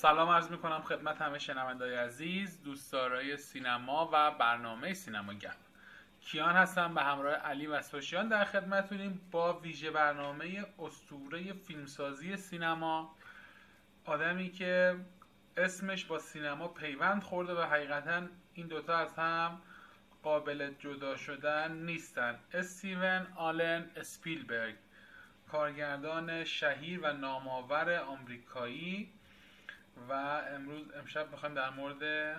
سلام عرض می‌کنم خدمت همه شنوندای عزیز دوستدارای سینما و برنامه سینماگر کیان هستم به همراه علی و سوشیان در خدمتونیم با ویژه برنامه استوره فیلمسازی سینما. آدمی که اسمش با سینما پیوند خورده و حقیقتا این دوتا از هم قابل جدا شدن نیستن. استیون آلن اسپیلبرگ کارگردان شهیر و نامآور آمریکایی. و امروز امشب می‌خوایم در مورد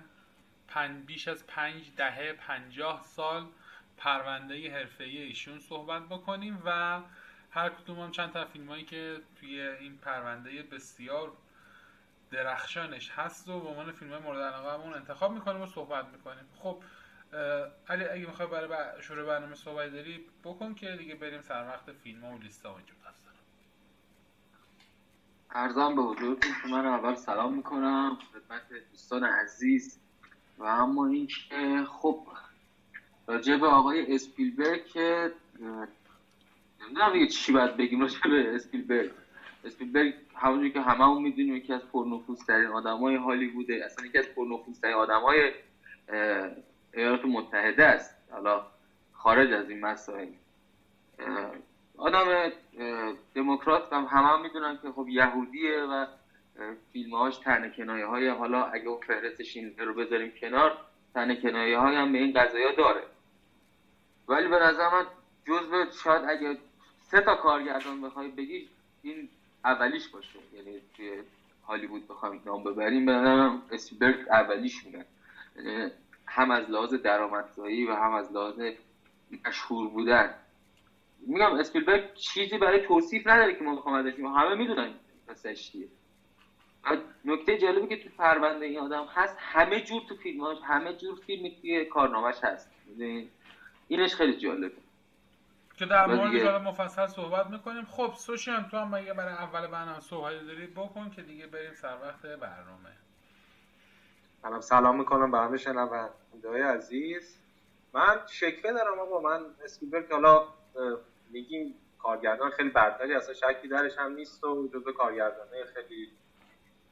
پنج بیش از پنج دهه پنجاه سال پرونده حرفه ایشون صحبت بکنیم و هر کدوم هم چند تا فیلم هایی که توی این پرونده بسیار درخشانش هست و به عنوان فیلم مورد علاقه انتخاب می‌کنیم و صحبت می‌کنیم. خب علی اگه می‌خوای برای شروع برنامه صحبت داری بکن که دیگه بریم سر وقت فیلم و لیست ها اینجور. ارزم به حضورتون که من اول سلام می‌کنم خدمت دوستان عزیز. و اما اینکه خب راجع به آقای اسپیلبرگ که نمی‌دونم دیگه چی باید بگیم راجع به اسپیلبرگ. اسپیلبرگ همونجوری که همه هم می‌دونیم یکی از پرنفوذ ترین آدمای هالیووده اصلا یکی از پرنفوذ ترین آدمای ایالات متحده است. حالا خارج از این مسائل. آدم دموکرات هم همه هم می‌دونن که خب یهودیه و فیلمهاش تنه کنایه های حالا اگه اون فهرست شینلر رو بذاریم کنار تنه کنایه های هم به این قضايا داره. ولی به نظر من جزء شاید اگه سه تا کارگردان بخوای بگی این اولیش باشه. یعنی توی هالیوود بخوایم نام ببریم به نظرم اسپیلبرگ اولیش میگن یعنی هم از لحاظ درآمدزایی و هم از لحاظ مشهور بودن. میگم اسپیلبرگ چیزی برای توصیف نداره که ما بخوام ازش همه می‌دونن قصهش چیه. نکته جالبی که تو پرونده این آدم هست همه جور تو فیلماش همه جور فیلمی توی کارنامهش هست. اینش خیلی جالبه که در موردش حالا مفصل صحبت می‌کنیم. خب سوشیان تو هم مگه برای اول برنامه صحبت داری بکن که دیگه بریم سر وقت برنامه. سلام سلام می‌کنم به همه شنونده عزیز. من شکفه دارم آقا. من اسپیلبرگ حالا میگیم کارگردان خیلی برتری اصلا شکی درش هم نیست و جزو کارگردانه خیلی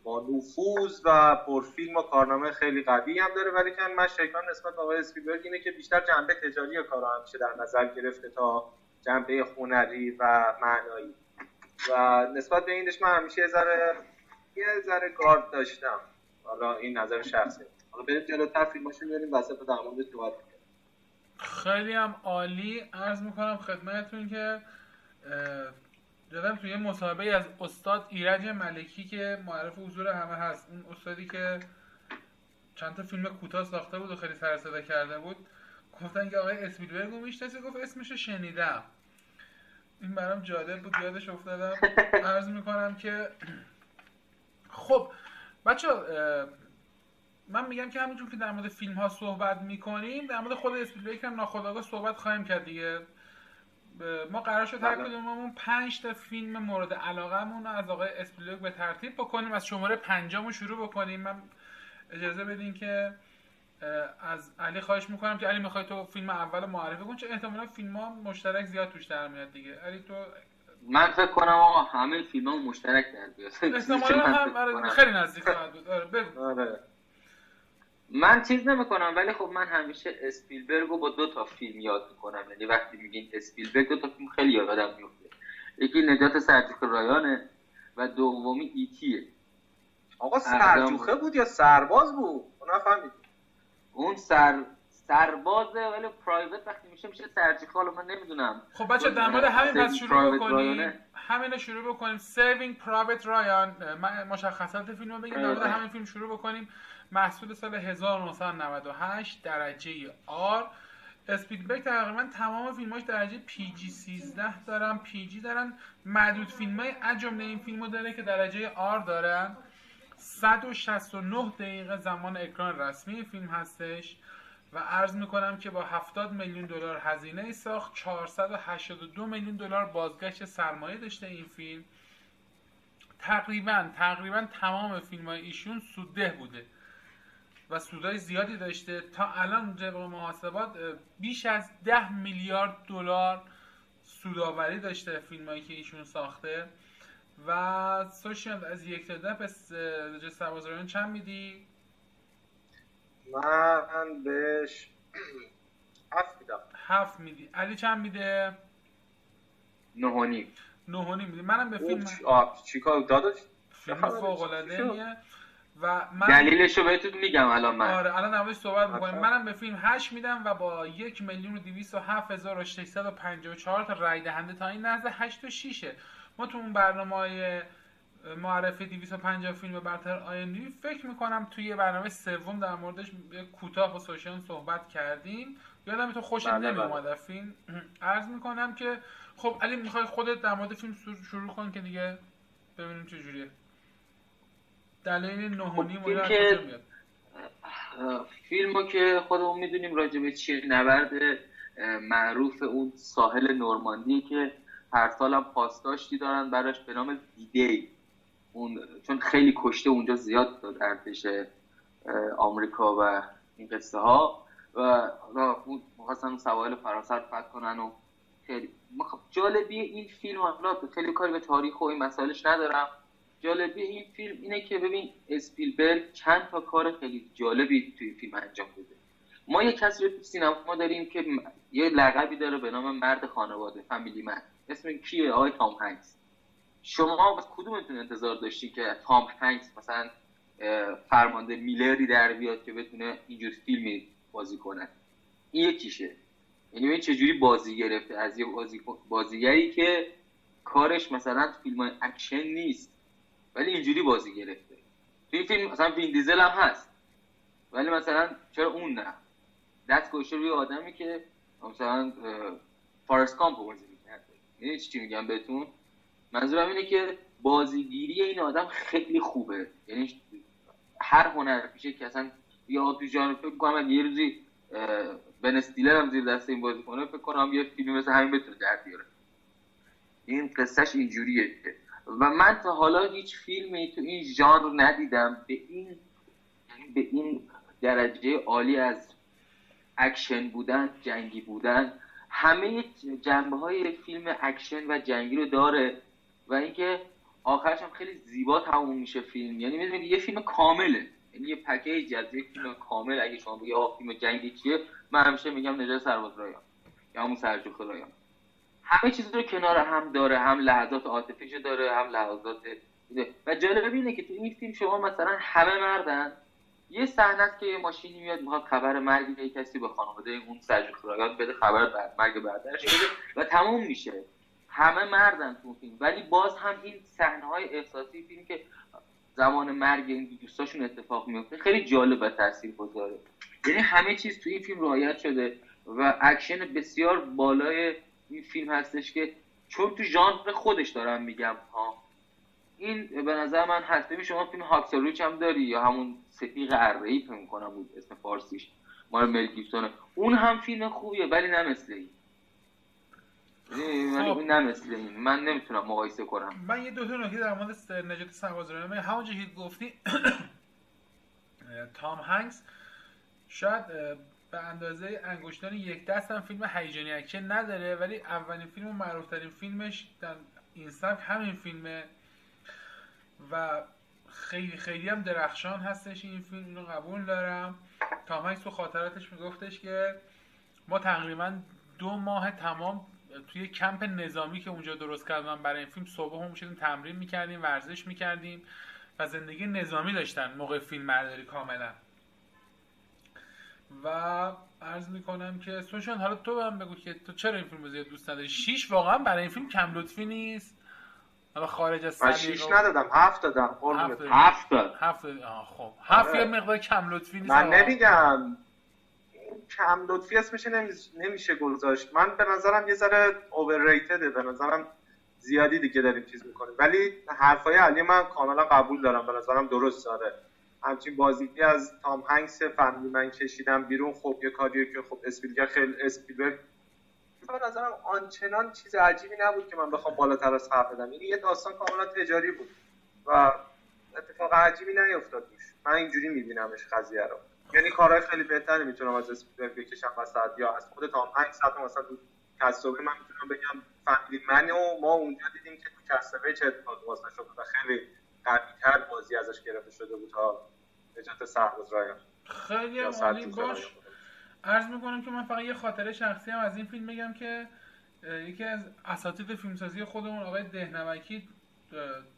با نفوذ و پرفیلم و کارنامه خیلی قوی هم داره. ولی که من شکان نسبت به آقای اسپیلبرگ اینه که بیشتر جنبه تجاری کار همیشه در نظر گرفته تا جنبه هنری و معنایی. و نسبت به اینش من همیشه یه ذره یه ذره گارد داشتم. حالا این نظر شخصی. حالا بریم جلوتر فیلماشو میاریم وسط در مورد صحبت خیلی هم عالی. عرض می‌کنم خدمتتون که دیدم توی یه مصاحبه از استاد ایرج ملکی که معرف حضور همه هست. اون استادی که چند تا فیلم کوتاه ساخته بود و خیلی سر صدا کرده بود. گفتن که آقای اسپیلبرگ رو می‌شناسی گفت اسمش شنیدم. این برام جالب بود یادش افتادم. عرض می‌کنم که خب بچه من میگم که همینجور که در مورد فیلم ها صحبت می‌کنیم در مورد خود اسپیلبرگ هم ناخودآگاه صحبت خواهیم کرد دیگه. ما قرار شد هر بله. کدوممون 5 تا فیلم مورد علاقهمون رو از آقای اسپیلبرگ به ترتیب بکنیم. از شماره پنجمون شروع بکنیم. من اجازه بدین که از علی خواهش می‌کنم که علی می‌خوای تو فیلم اول معرفی کن چون احتمالا فیلم ها مشترک زیاد توش در میاد دیگه. علی تو من فکر کنم آقا همه فیلم ها مشترک در بیاد. احتمالا هم خیلی نزدیک خواهد بود. آره بگو. آره. من چیز نمی‌کنم ولی خب من همیشه اسپیلبرگ رو با دو تا فیلم یاد می‌کنم. یعنی وقتی میگین اسپیلبرگ دو تا فیلم خیلی یادم میفته یکی نجات سرجوخه رایانه و دومی ایتیه. آقا سرجوخه بود یا سرباز بود؟ اون اون سر سربازه ولی پرایوت وقتی میشه میشه سرجوخه. حالا من نمی‌دونم. خب بچه در مورد همین پس شروع بکنیم. همین شروع بکنیم. Saving Private Ryan. مشخصات فیلم رو بگیم در مورد همین فیلم شروع بکنیم. محصول سال 1998 درجه R. اسپیلبرگ تقریبا تمام فیلماش درجه PG 13 دارن. PG دارن. معدود فیلم های جمله این فیلمو داره که درجه R دارن. 169 دقیقه زمان اکران رسمی فیلم هستش و عرض می‌کنم که با 70 میلیون دلار هزینه ساخت. 482 میلیون دلار بازگشت سرمایه داشته این فیلم. تقریبا تقریبا تمام فیلم های ایشون سوده بوده. و سودای زیادی داشته. تا الان طبق محاسبات بیش از ده میلیارد دلار سوداوری داشته فیلمایی که ایشون ساخته. و سوشیال از یک تا ده به نجات سربازرایان چند میدی؟ من بهش هفت میدم. هفت میدی. علی چند میده؟ نه و نیم. نه و نیم میدی. منم به فیلم چیکار؟ داداش فیلم فوق العاده و من دلیلش رو بهتون میگم الان من. آره الان نمایش صحبت می‌کنیم. منم به فیلم 8 میدم و با یک میلیون و دویست و هفت هزار و ششصد و پنجاه و چهار تا رای دهنده تا این لحظه 8 و 6 ما تو اون برنامه های معرفی 250 فیلم برتر آینده فکر می‌کنم توی برنامه سوم در موردش کوتاه با سوشیان صحبت کردیم. یادم تو خوشت بله، نمی بله. اومد از فیلم. عرض می‌کنم که خب علی می‌خوای خودت در مورد فیلم شروع کن که دیگه ببینیم چه جوریه. دلیل نه و نیم و فیلم که-؟ فیلمو که خودمون می‌دونیم راجع به چیه نبرد معروف اون ساحل نورماندی که هر سال هم پاسداشتی دارن براش به نام دیدی. اون چون خیلی کشته اونجا زیاد داد ارتش آمریکا و این قصه ها. و حالا اون می‌خواستن اون سواحل فرانسه رو فتح کنن و خیلی مخ- جالبی این فیلم حالا خیلی کاری به تاریخ و این مسائلش ندارم. جالبی این فیلم اینه که ببین اسپیلبرگ چند تا کار خیلی جالبی توی فیلم انجام بده ما یه کسی رو تو سینما داریم که یه لقبی داره به نام مرد خانواده فامیلی من اسم کیه؟ آقای تام هنکس. شما کدومتون انتظار داشتی که تام هنکس مثلا فرمانده میلری در بیاد که بتونه اینجور فیلمی بازی کنه؟ این یکیشه. یعنی ببین چجوری بازی گرفته. از یه بازی بازیگری که کارش مثلا فیلم اکشن نیست. ولی اینجوری بازی گرفته. تو این فیلم مثلا وین دیزل هم هست. ولی مثلا چرا اون نه؟ دست گوشه روی آدمی که مثلا فارست کامپ بازی می‌کرده. یعنی چی میگم بهتون؟ منظورم اینه که بازیگیری این آدم خیلی خوبه. یعنی هر هنر پیشه که اصلا یا تو ژانر فکر کنم یه روزی بن استیلر هم زیر دست این بازی کنه فکر کنم یه فیلم مثل همین بتونه در بیاره. این قصهش اینجوریه و من تا حالا هیچ فیلمی تو این ژانر ندیدم. به این به این درجه عالی از اکشن بودن جنگی بودن. همه جنبه های فیلم اکشن و جنگی رو داره و اینکه آخرش هم خیلی زیبا تموم میشه فیلم. یعنی می‌دونید یه فیلم کامله. یعنی یه پکیج از یه فیلم کامل. اگه شما بگی آقا فیلم جنگی چیه؟ من همیشه میگم نجات سرباز رایان یا همون سرجوخ رایان. همه چیز رو کنار هم داره هم لحظات عاطفیشو داره هم لحظات و جالب اینه که تو این فیلم شما مثلا همه مردن. یه صحنه که یه ماشینی میاد می‌خواد خبر مرگ یه کسی به خانواده اون سرجوخ رایان بده خبر بعد مرگ برادرش بده و تموم میشه. همه مردن تو فیلم. ولی باز هم این صحنه های احساسی فیلم که زمان مرگ این دوستاشون اتفاق میفته خیلی جالب و تاثیرگذاره. یعنی همه چیز تو این فیلم رعایت شده و اکشن بسیار بالای این فیلم هستش که چون تو ژانر خودش دارم میگم ها این به نظر من هست. ببین شما فیلم Hacksaw Ridge هم داری یا همون ستیغ اره ای فکر کنم بود اسم فارسیش مال مل گیبسونه اون هم فیلم خوبیه ولی نه مثل این. ولی خب. اون نه مثل این. من نمی‌تونم مقایسه کنم. من یه دو تا نکته در مورد نجات سرباز رایان بگم. همونجا که گفتی تام هنکس شاید به اندازه انگشتان یک دست هم فیلم هیجانی اکشن نداره ولی اولین فیلم و معروفترین فیلمش در این سبک همین فیلمه و خیلی خیلی هم درخشان هستش این فیلم اینو قبول دارم. تام هنکس تو خاطراتش میگفتش که ما تقریبا دو ماه تمام توی کمپ نظامی که اونجا درست کردن برای این فیلم صبح پا می‌شدیم تمرین می‌کردیم ورزش می‌کردیم و زندگی نظامی داشتن موقع فیلم برداری کاملا. و عرض می‌کنم که سوشان حالا تو هم بگو که تو چرا این فیلم رو زیاد دوست نداری؟ شیش واقعا برای این فیلم کم لطفی نیست. حالا خارج از سلیقه شیش و- ندادم هفت دادم هفت. هفت هفت خب. هفت آره. یه مقدار کم لطفی نیست من. نمیگم. کم لطفی اسمش نمی- نمیشه گذاشت. من به نظرم یه ذره اوورریتده به نظرم زیادی دیگه داریم چیز می‌کنیم. ولی حرفای علی من کاملا قبول دارم. به نظرم درست داره همچین بازی از تام هنگس فهمیدی من کشیدم بیرون خب یه کاریه که خب اسپیلبرگ خیلی اسپیلبرگ به نظرم آنچنان چیز عجیبی نبود که من بخوام بالاتر از حرف بدم یعنی یه داستان کاملا تجاری بود و اتفاق عجیبی نیفتاد توش. من اینجوری میبینمش قضیه رو. یعنی کارهای خیلی بهتری می‌تونم از اسپیلبرگ بکشم وسط یا از خود تام هنگس حتی مثلا تو کسبه من می‌تونم بگم فهمیدیم من و ما اونجا دیدیم که تو کسبه چه اتفاقی واسه شده و خیلی قوی‌تر بازی ازش گرفته شده بود تا نجات سرباز رایان خیلی عالی باش. عرض می‌کنم که من فقط یه خاطره شخصی هم از این فیلم بگم که یکی از اساتید فیلمسازی خودمون آقای دهنمکی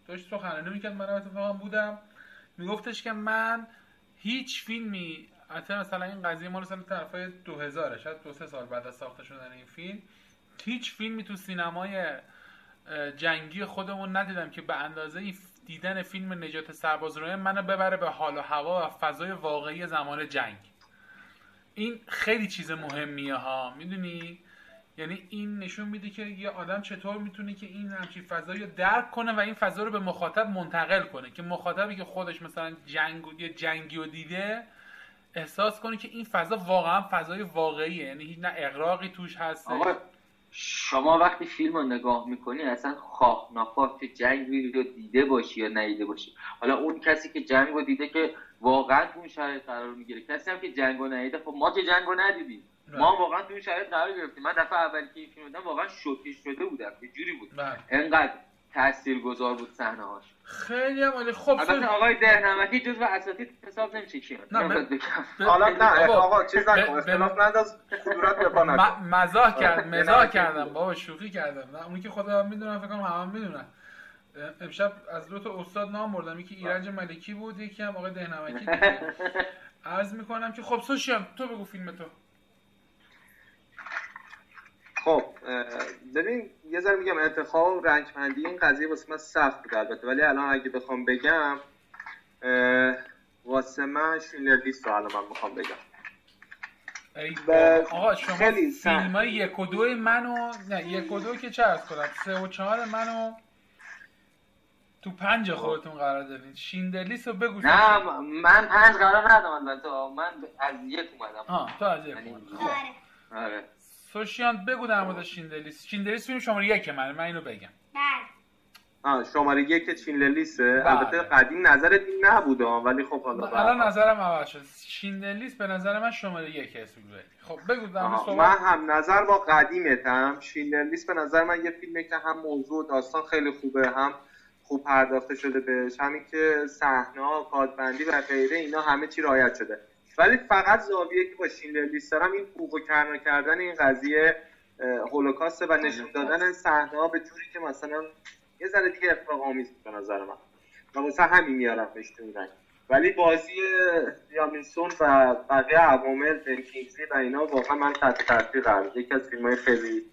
داشت سخنرانی می‌کرد من اتفاقا بودم. میگفتش که من هیچ فیلمی حتی مثلا این قضیه مال سال طرفای 2000 شاید دو سه سال بعد از ساخته شدن این فیلم هیچ فیلمی تو سینمای جنگی خودمون ندیدم که به اندازه دیدن فیلم نجات سرباز منو ببره به حال و هوا و فضای واقعی زمان جنگ. این خیلی چیز مهمیه ها می‌دونی؟ یعنی این نشون میده که یه آدم چطور می‌تونه که این همچین فضایی رو درک کنه و این فضا رو به مخاطب منتقل کنه. که مخاطبی که خودش مثلا جنگ یه جنگی رو دیده احساس کنه که این فضا واقعا فضای واقعیه. یعنی هیچ نه اقراقی توش هست. شما وقتی فیلم رو نگاه می‌کنی اصلا خواه نخواه که جنگ رو دیده باشی یا ندیده باشی. حالا اون کسی که جنگ رو دیده که واقعا تو اون شرایط قرار می‌گیره. کسی هم که جنگ رو ندیده خب ما که جنگ رو ندیدیم. ما واقعا تو اون شرایط قرار گرفتیم. من دفعه اولی که این فیلم دیدم واقعا شوکه شده بودم. یه جوری بود. انقدر گذار بود صحنه هاش خیلی هم عالی. خب البته آقای دهنمکی جزو اساتید حساب نمیشه کی نه حالا نه آقا چیز نکن اختلاف ننداز کدورت بپا مزاح کرد مزاح کردم بابا شوخی کردم. نه اونی که خودم می‌دونم فکر کنم همه می‌دونن. امشب از دو تا استاد نام بردم. یکی ایرج ملکی بود یکی هم آقای دهنمکی عرض می‌کنم که خب سوشیم تو بگو فیلم تو. خب ببین یه ذره میگم انتخاب رنگمندی این قضیه واسه من سخت بود البته. ولی الان اگه بخوام بگم واسه من شینر لیست رو الان من می‌خوام بگم. آقا شما فیلم های یک و دو منو نه یک و دو که چه ارز کنم؟ سه و چهار منو تو پنج خودتون قرار دارین. شیندلیس رو بگو نه من پنج قرار ندارم تو من از یک اومدم. آه تو از یک یعنی اومدم خب. آره. سوشیان بگو در مورد شیندلیس. شیندلیس فیلم شماره یک من من اینو بگم. بله. آه شماره یک چینللیسه بله. البته قدیم نظر این نبوده ولی خب حالا الان نظرم عوض شد. شیندلیس به نظر من شماره یک اسم خب بگو در من هم نظر با قدیمتم. شیندلیس به نظر من یه فیلمه که هم موضوع داستان خیلی خوبه هم خوب پرداخته شده بهش. همین که صحنه کادبندی و غیره اینا همه چی رعایت شده. ولی فقط زاویه که با شیندر لیست دارم این فوق و کردن این قضیه هولوکاسته و نشون دادن صحنه ها به جوری که مثلا یه ذره دیگه اتفاق آمیز به نظر من. و واسه همین میارم تو ولی بازی یامینسون و بقیه عوامل بن و اینا واقعا من تحت تاثیر قرار یکی از فیلم های خیلی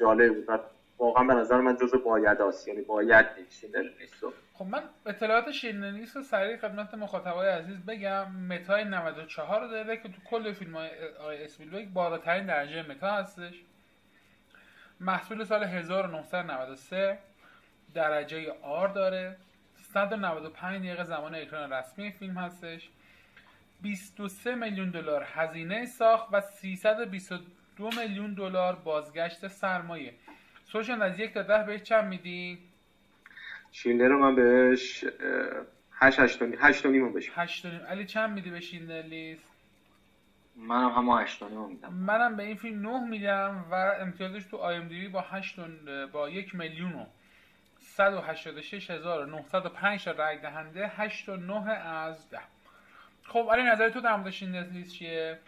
جالب بود. واقعا به نظر من جزء باید هست یعنی باید دید خب من اطلاعات شیلنیس رو سریع خدمت مخاطبای عزیز بگم. متای 94 رو داره که تو کل فیلم های آقای اسپیلبرگ بالاترین درجه متا هستش. محصول سال 1993 درجه R داره. 195 دقیقه زمان اکران رسمی فیلم هستش. 23 میلیون دلار هزینه ساخت و 322 میلیون دلار بازگشت سرمایه. سوشان از یک تا ده بهش چند میدی؟ شیندلر رو من بهش هشت هشت نیم هشت نیم بهش هشت نیم علی چند میدی به شیلدر لیست؟ منم همه هشت نیم میدم منم به این فیلم نه میدم و امتیازش تو آی ام دی با هشت با یک میلیون و 186905 رای دهنده 8 و 9 از 10 خب علی نظر تو در مورد شیندلر لیست چیه؟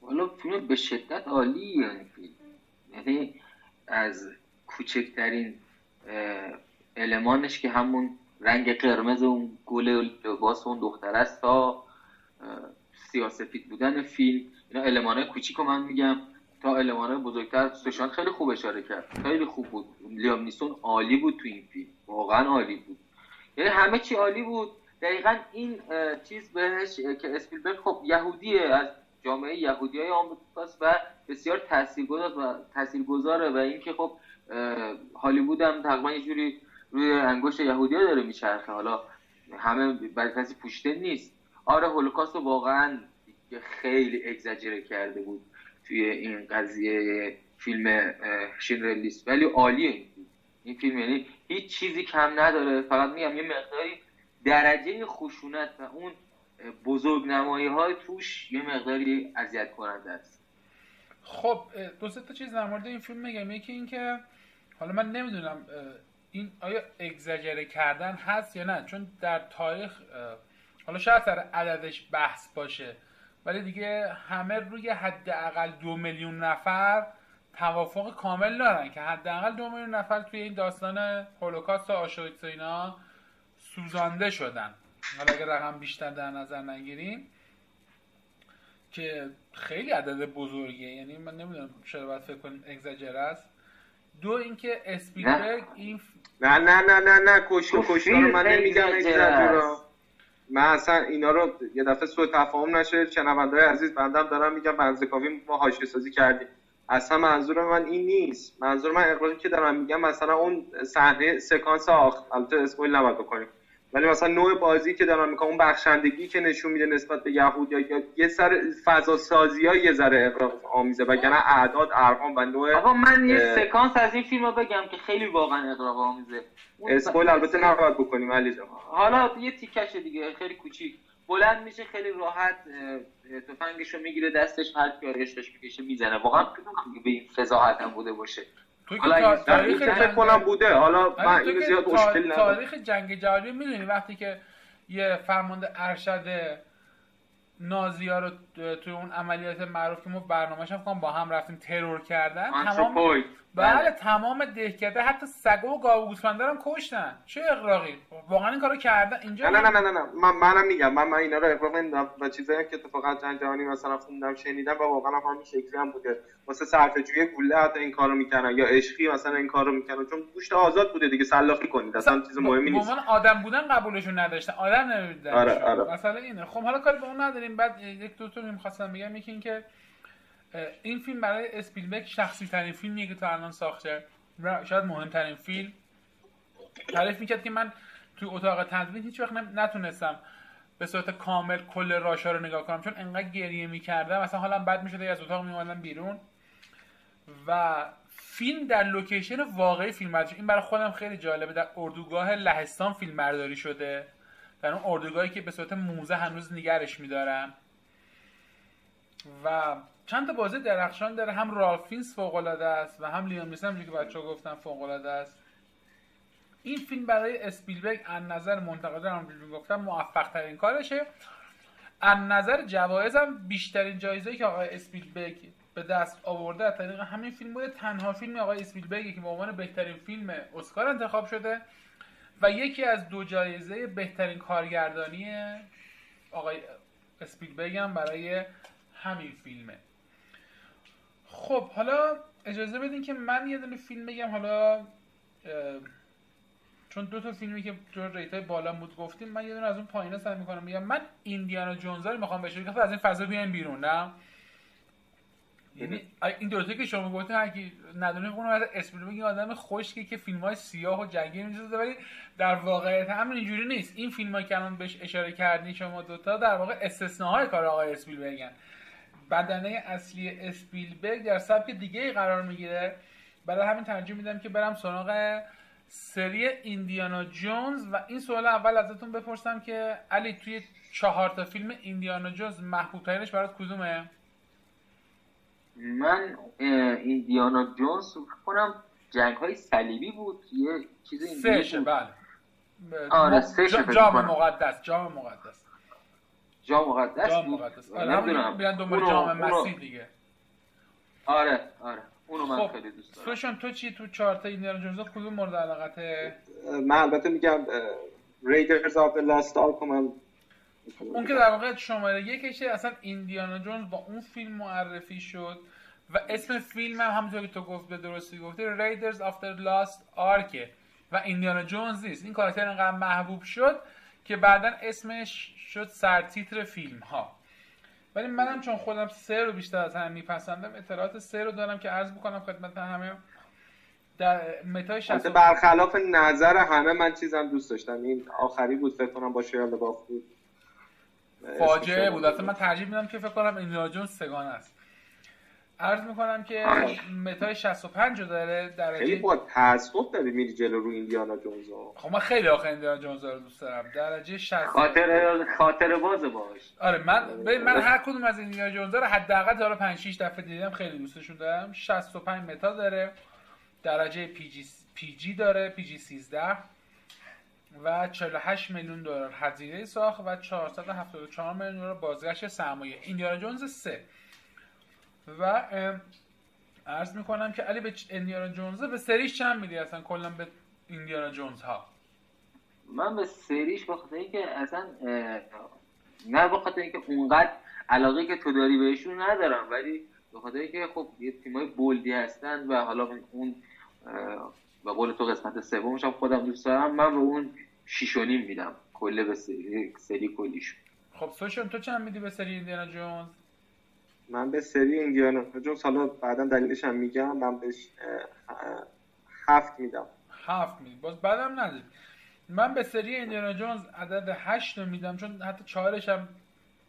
والا فیلم به شدت عالی یعنی فیلم یعنی از کوچکترین المانش که همون رنگ قرمز اون گل لباس اون دختر است تا سیاسفید بودن فیلم. اینا المانای کوچیک من میگم. تا المانای بزرگتر سوشان خیلی خوب اشاره کرد. خیلی خوب بود. لیام نیسون عالی بود تو این فیلم. واقعا عالی بود. یعنی همه چی عالی بود. دقیقا این چیز بهش که اسپیلبرگ خب یهودیه از جامعه یهودی های آمریکاست و بسیار تاثیرگذار و تاثیرگذاره و اینکه خب هالیوود هم تقریبا یه جوری روی انگشت یهودی ها داره میچرخه. حالا همه برای کسی پوشته نیست. آره هولوکاست رو واقعا خیلی اگزاجره کرده بود توی این قضیه فیلم شینرلیست ولی عالیه این فیلم. یعنی هیچ چیزی کم نداره. فقط میگم یه مقداری درجه خشونت و اون بزرگ نمایی های توش یه مقداری اذیت کننده است. خب دو سه تا چیز در مورد این فیلم میگم یکی اینکه حالا من نمی‌دونم این آیا اگزاجره کردن هست یا نه؟ چون در تاریخ حالا شاید سر عددش بحث باشه ولی دیگه همه روی حداقل دو میلیون نفر توافق کامل دارن که حداقل دو میلیون نفر توی این داستان هولوکاست و آشویتس و اینا سوزانده شدن. حالا اگر رقم بیشتر در نظر نگیریم که خیلی عدد بزرگیه یعنی من نمی‌دونم چرا باید فکر کنیم اگزاجر است دو اینکه اسپیلبرگ این نه نه نه نه نه. کشت کشت رو من نمیگم اگزاجر من اصلا اینا رو یه دفعه سوء تفاهم نشه. شنونده‌های عزیز بندم دارم میگم بنز کافی ما حاشیه سازی کردیم. اصلا منظور من این نیست. منظور من اقراقی که دارم میگم مثلا اون صحنه سکانس آخ. البته اسپویل نباید بکنیم. ولی مثلا نوع بازی که دارم می‌کنم اون بخشندگی که نشون میده نسبت به یهود یا یه سر فضا سازی ها یه ذره اقراق آمیزه وگرنه اعداد ارقام و نوع آقا من یه سکانس از این فیلم رو بگم که خیلی واقعا اقراق آمیزه. اسپویل البته نباید بکنیم علی جان. حالا یه تیکش دیگه خیلی کوچیک. بلند میشه خیلی راحت تفنگشو می‌گیره دستش هر کی می‌کشه می‌زنه. واقعا به این فضاحت هم بوده باشه. حالا تاریخ فکر کنم بوده. حالا من اینو زیاد مشکل ندارم. تاریخ جنگ جهانی می‌دونی وقتی که یه فرمانده ارشد نازی ها رو توی اون عملیات معروف که ما برنامه‌ش هم با هم رفتیم ترور کردن تمام بله. تمام دهکده حتی سگا و گاو گوسفندا هم کشتن. چه اقراقی؟ واقعا این کارو کردن اینجا نه نه نه نه نه. من منم میگم. من من اینا رو اقراق نمی‌دونم و چیزایی که اتفاقا جنگ جهانی مثلا خوندم شنیدم و واقعا هم همین شکلی هم بوده. واسه صرفه جویی گوله حتی این کارو می‌کنن یا عشقی مثلا این کارو می‌کنن چون گوشت آزاد بوده دیگه سلاخی کنید. اصلا چیز مهمی نیست. عنوان آدم بودن قبولشون نداشتن. آدم نمیدن آره آره. مثلا اینه. خب حالا کاری به اون نداریم. بعد یک دو تا می‌خواستم بگم. یکی اینکه این فیلم برای اسپیلبرگ شخصی ترین فیلمیه که تا الان ساخته و شاید مهمترین فیلم. تعریف می‌کرد که من توی اتاق تدوین هیچ وقت نتونستم به صورت کامل کل راشا رو نگاه کنم چون انقدر گریه می‌کردم. مثلا حالا بد می‌شده از اتاق میومدم بیرون. و فیلم در لوکیشن واقعی فیلم برداری این برای خودم خیلی جالبه. در اردوگاه لهستان فیلم برداری شده. در اون اردوگاهی که به صورت موزه هنوز نگرش میدارم. و چند تا بازی درخشان داره. هم رالف فاینس فوق العاده است و هم لیام نیسن که بچه‌ها گفتن فوق العاده است. این فیلم برای اسپیلبرگ از نظر منتقدان هم گفتم موفق ترین کارشه. از نظر جوایز هم بیشترین جایزه که آقای اسپیلبرگ به دست آورده از طریق همین فیلم بوده. تنها فیلم آقای اسپیلبرگ که به عنوان بهترین فیلم اسکار انتخاب شده و یکی از دو جایزه بهترین کارگردانی آقای اسپیلبرگ هم برای همین فیلمه. خب حالا اجازه بدین که من یه دونه فیلم بگم. حالا چون دو تا فیلمی که تو ریت بالا بود گفتیم من یه دونه از اون پایینا سعی می‌کنم میگم من ایندیانا جونز رو می‌خوام بشه که از این فضا بیاین بیرون نه؟ یعنی این دوتا که شما گفتین هر کی ندونه اون از اسپیل بگی آدم خشکی که فیلم های سیاه و جنگی می‌سازه. ولی در واقعیت همین اینجوری نیست. این فیلم که الان بهش اشاره کردین شما دوتا در واقع استثناهای کار آقای اسپیل بگن بدنه اصلی اسپیلبرگ در سبک دیگه ای قرار می‌گیره. برای همین ترجیح میدم که برم سراغ سری ایندیانا جونز و این سوال اول ازتون بپرسم که علی توی چهار تا فیلم ایندیانا جونز محبوب ترینش برات کدومه؟ من ایندیانا جونز کنم جنگ های صلیبی بود. یه چیز سهشه بله. آره جام مقدس جام مقدس. جام مقدس جام مقدس. آره نمی‌دونم. بیان دنبال جام مسیح دیگه. آره آره. اونو من خب. خیلی دوست دارم. سوشان تو چی؟ تو چهار تا ایندیانا جونز کدوم مورد علاقته؟ من البته میگم Raiders of Lost Ark من اون که در واقع شماره یکشه اصلا ایندیانا جونز با اون فیلم معرفی شد و اسم فیلم هم همونطور که تو گفت به درستی گفتی Raiders of Lost Ark و ایندیانا جونز نیست. این کاراکتر انقدر محبوب شد که بعدا اسمش شد سرتیتر فیلم ها ولی منم چون خودم سه رو بیشتر از همه میپسندم اطلاعات سه رو دارم که عرض بکنم خدمت همه در متای 60 برخلاف نظر همه من چیزم دوست داشتم. این آخری بود فکر کنم با شایا لباف بود. فاجعه بود. اصلا من ترجیح میدم که فکر کنم ایندیانا جونز سه‌گانه است. عرض می‌کنم که متای 65 رو داره درجه خیلی با تعصب داری میری جلو رو ایندیانا جونز خب من خیلی آخه ایندیانا جونز رو دوست دارم. درجه 60 خاطر خاطر باز باش. آره من من هر کدوم از ایندیانا جونز رو حداقل تا 5 6 دفعه دیدم خیلی دوستشون دارم 65 متا داره. درجه PG PG داره PG 13 و 48 میلیون دلار. هزینه ساخت و 474 میلیون دلار بازگشت سرمایه. ایندیانا جونز 3 و عرض می‌کنم که علی به ایندیانا جونز به سریش چند میدی؟ اصلا کلا به ایندیانا جونز ها من به سریش بخاطر اینکه اصلا نه بخاطر اینکه اونقدر علاقه که تو داری بهشون ندارم ولی بخاطر اینکه خب یه تیمای بولدی هستن و حالا اون و قول تو قسمت سومش هم خودم دوست دارم من به اون شیشونیم میدم کله به سری, سری کلیشون. خب سوشون تو چند میدی به سری ایندیانا جونز؟ من به سری ایندیانا جونز حالا بعدا دلیلش هم میگم من بهش هفت میدم. هفت میدی. باز بعدم ندید من به سری ایندیانا جونز عدد هشت رو میدم چون حتی چهارش هم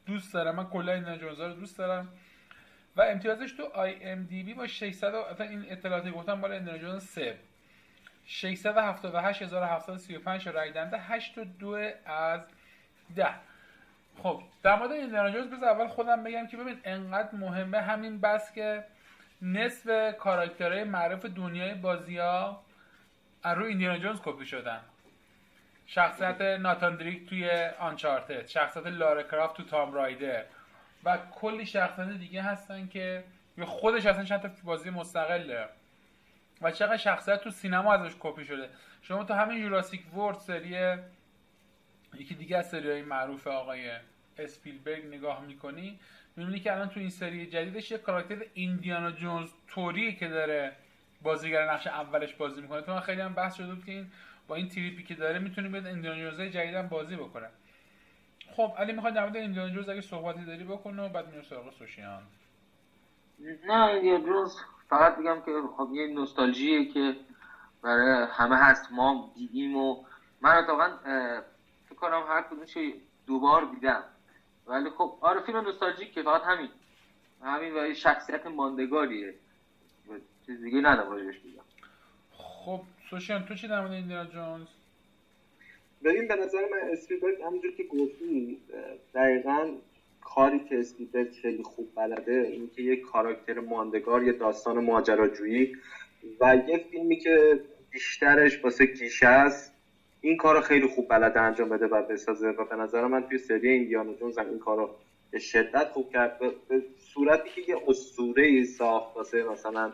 دوست دارم. من کلا ایندیانا جونز رو دوست دارم. و امتیازش تو آی ام دی بی با 600 این اطلاعاتی گفتم بالا ایندیانا جونز 3 678735 رای دنده 8 و 2 از 10 خب در مورد ایندیانا جونز بذار اول خودم بگم که ببین انقدر مهمه همین بس که نصف کاراکترهای معروف دنیای بازی ها رو ایندیانا جونز کپی شدن. شخصیت ناتان دریک توی آنچارتد شخصیت لاره کرافت تو تام رایدر و کلی شخصیت دیگه هستن که خودش اصلا چند بازی مستقل داره و چقدر شخصیت تو سینما ازش کپی شده. شما تو همین یوراسیک ورد سری یکی دیگه از سری معروف آقای اسپیلبرگ نگاه می‌کنی می‌بینی که الان تو این سری جدیدش یه کاراکتر ایندیانا جونز توری که داره بازیگر نقش اولش بازی می‌کنه. تو من خیلی هم بحث شده بود که این با این تریپی که داره می‌تونه بیاد ایندیانا جونز جدیدم بازی بکنه. خب علی می‌خواد در مورد ایندیانا جونز اگه صحبتی داری بکنه و بعد میریم سراغ سوشیان. نه ایندیانا جونز فقط بگم که خب یه نوستالژیه که برای همه هست. ما دیدیم و من اتفاقا کنم هر کدومش دوبار دیدم. ولی خب آره فیلم نوستالژیک که فقط همین. همین و شخصیت ماندگاریه. چیز دیگه ندارم راجبش بگم. خب سوشیان تو چی در مورد ایندیانا جونز؟ ببین به نظر من اسپیلبرگ همونجور که گفتی دقیقا کاری که اسپیلبرگ خیلی خوب بلده این که یک کاراکتر ماندگار یه داستان ماجراجویی و یه فیلمی که بیشترش واسه گیشه است. این کار خیلی خوب بلده انجام بده و بسازه و به نظر من توی سری ایندیانا جونز این کارو به شدت خوب کرد. به صورتی که یه اسطوره ای ساخت واسه مثلا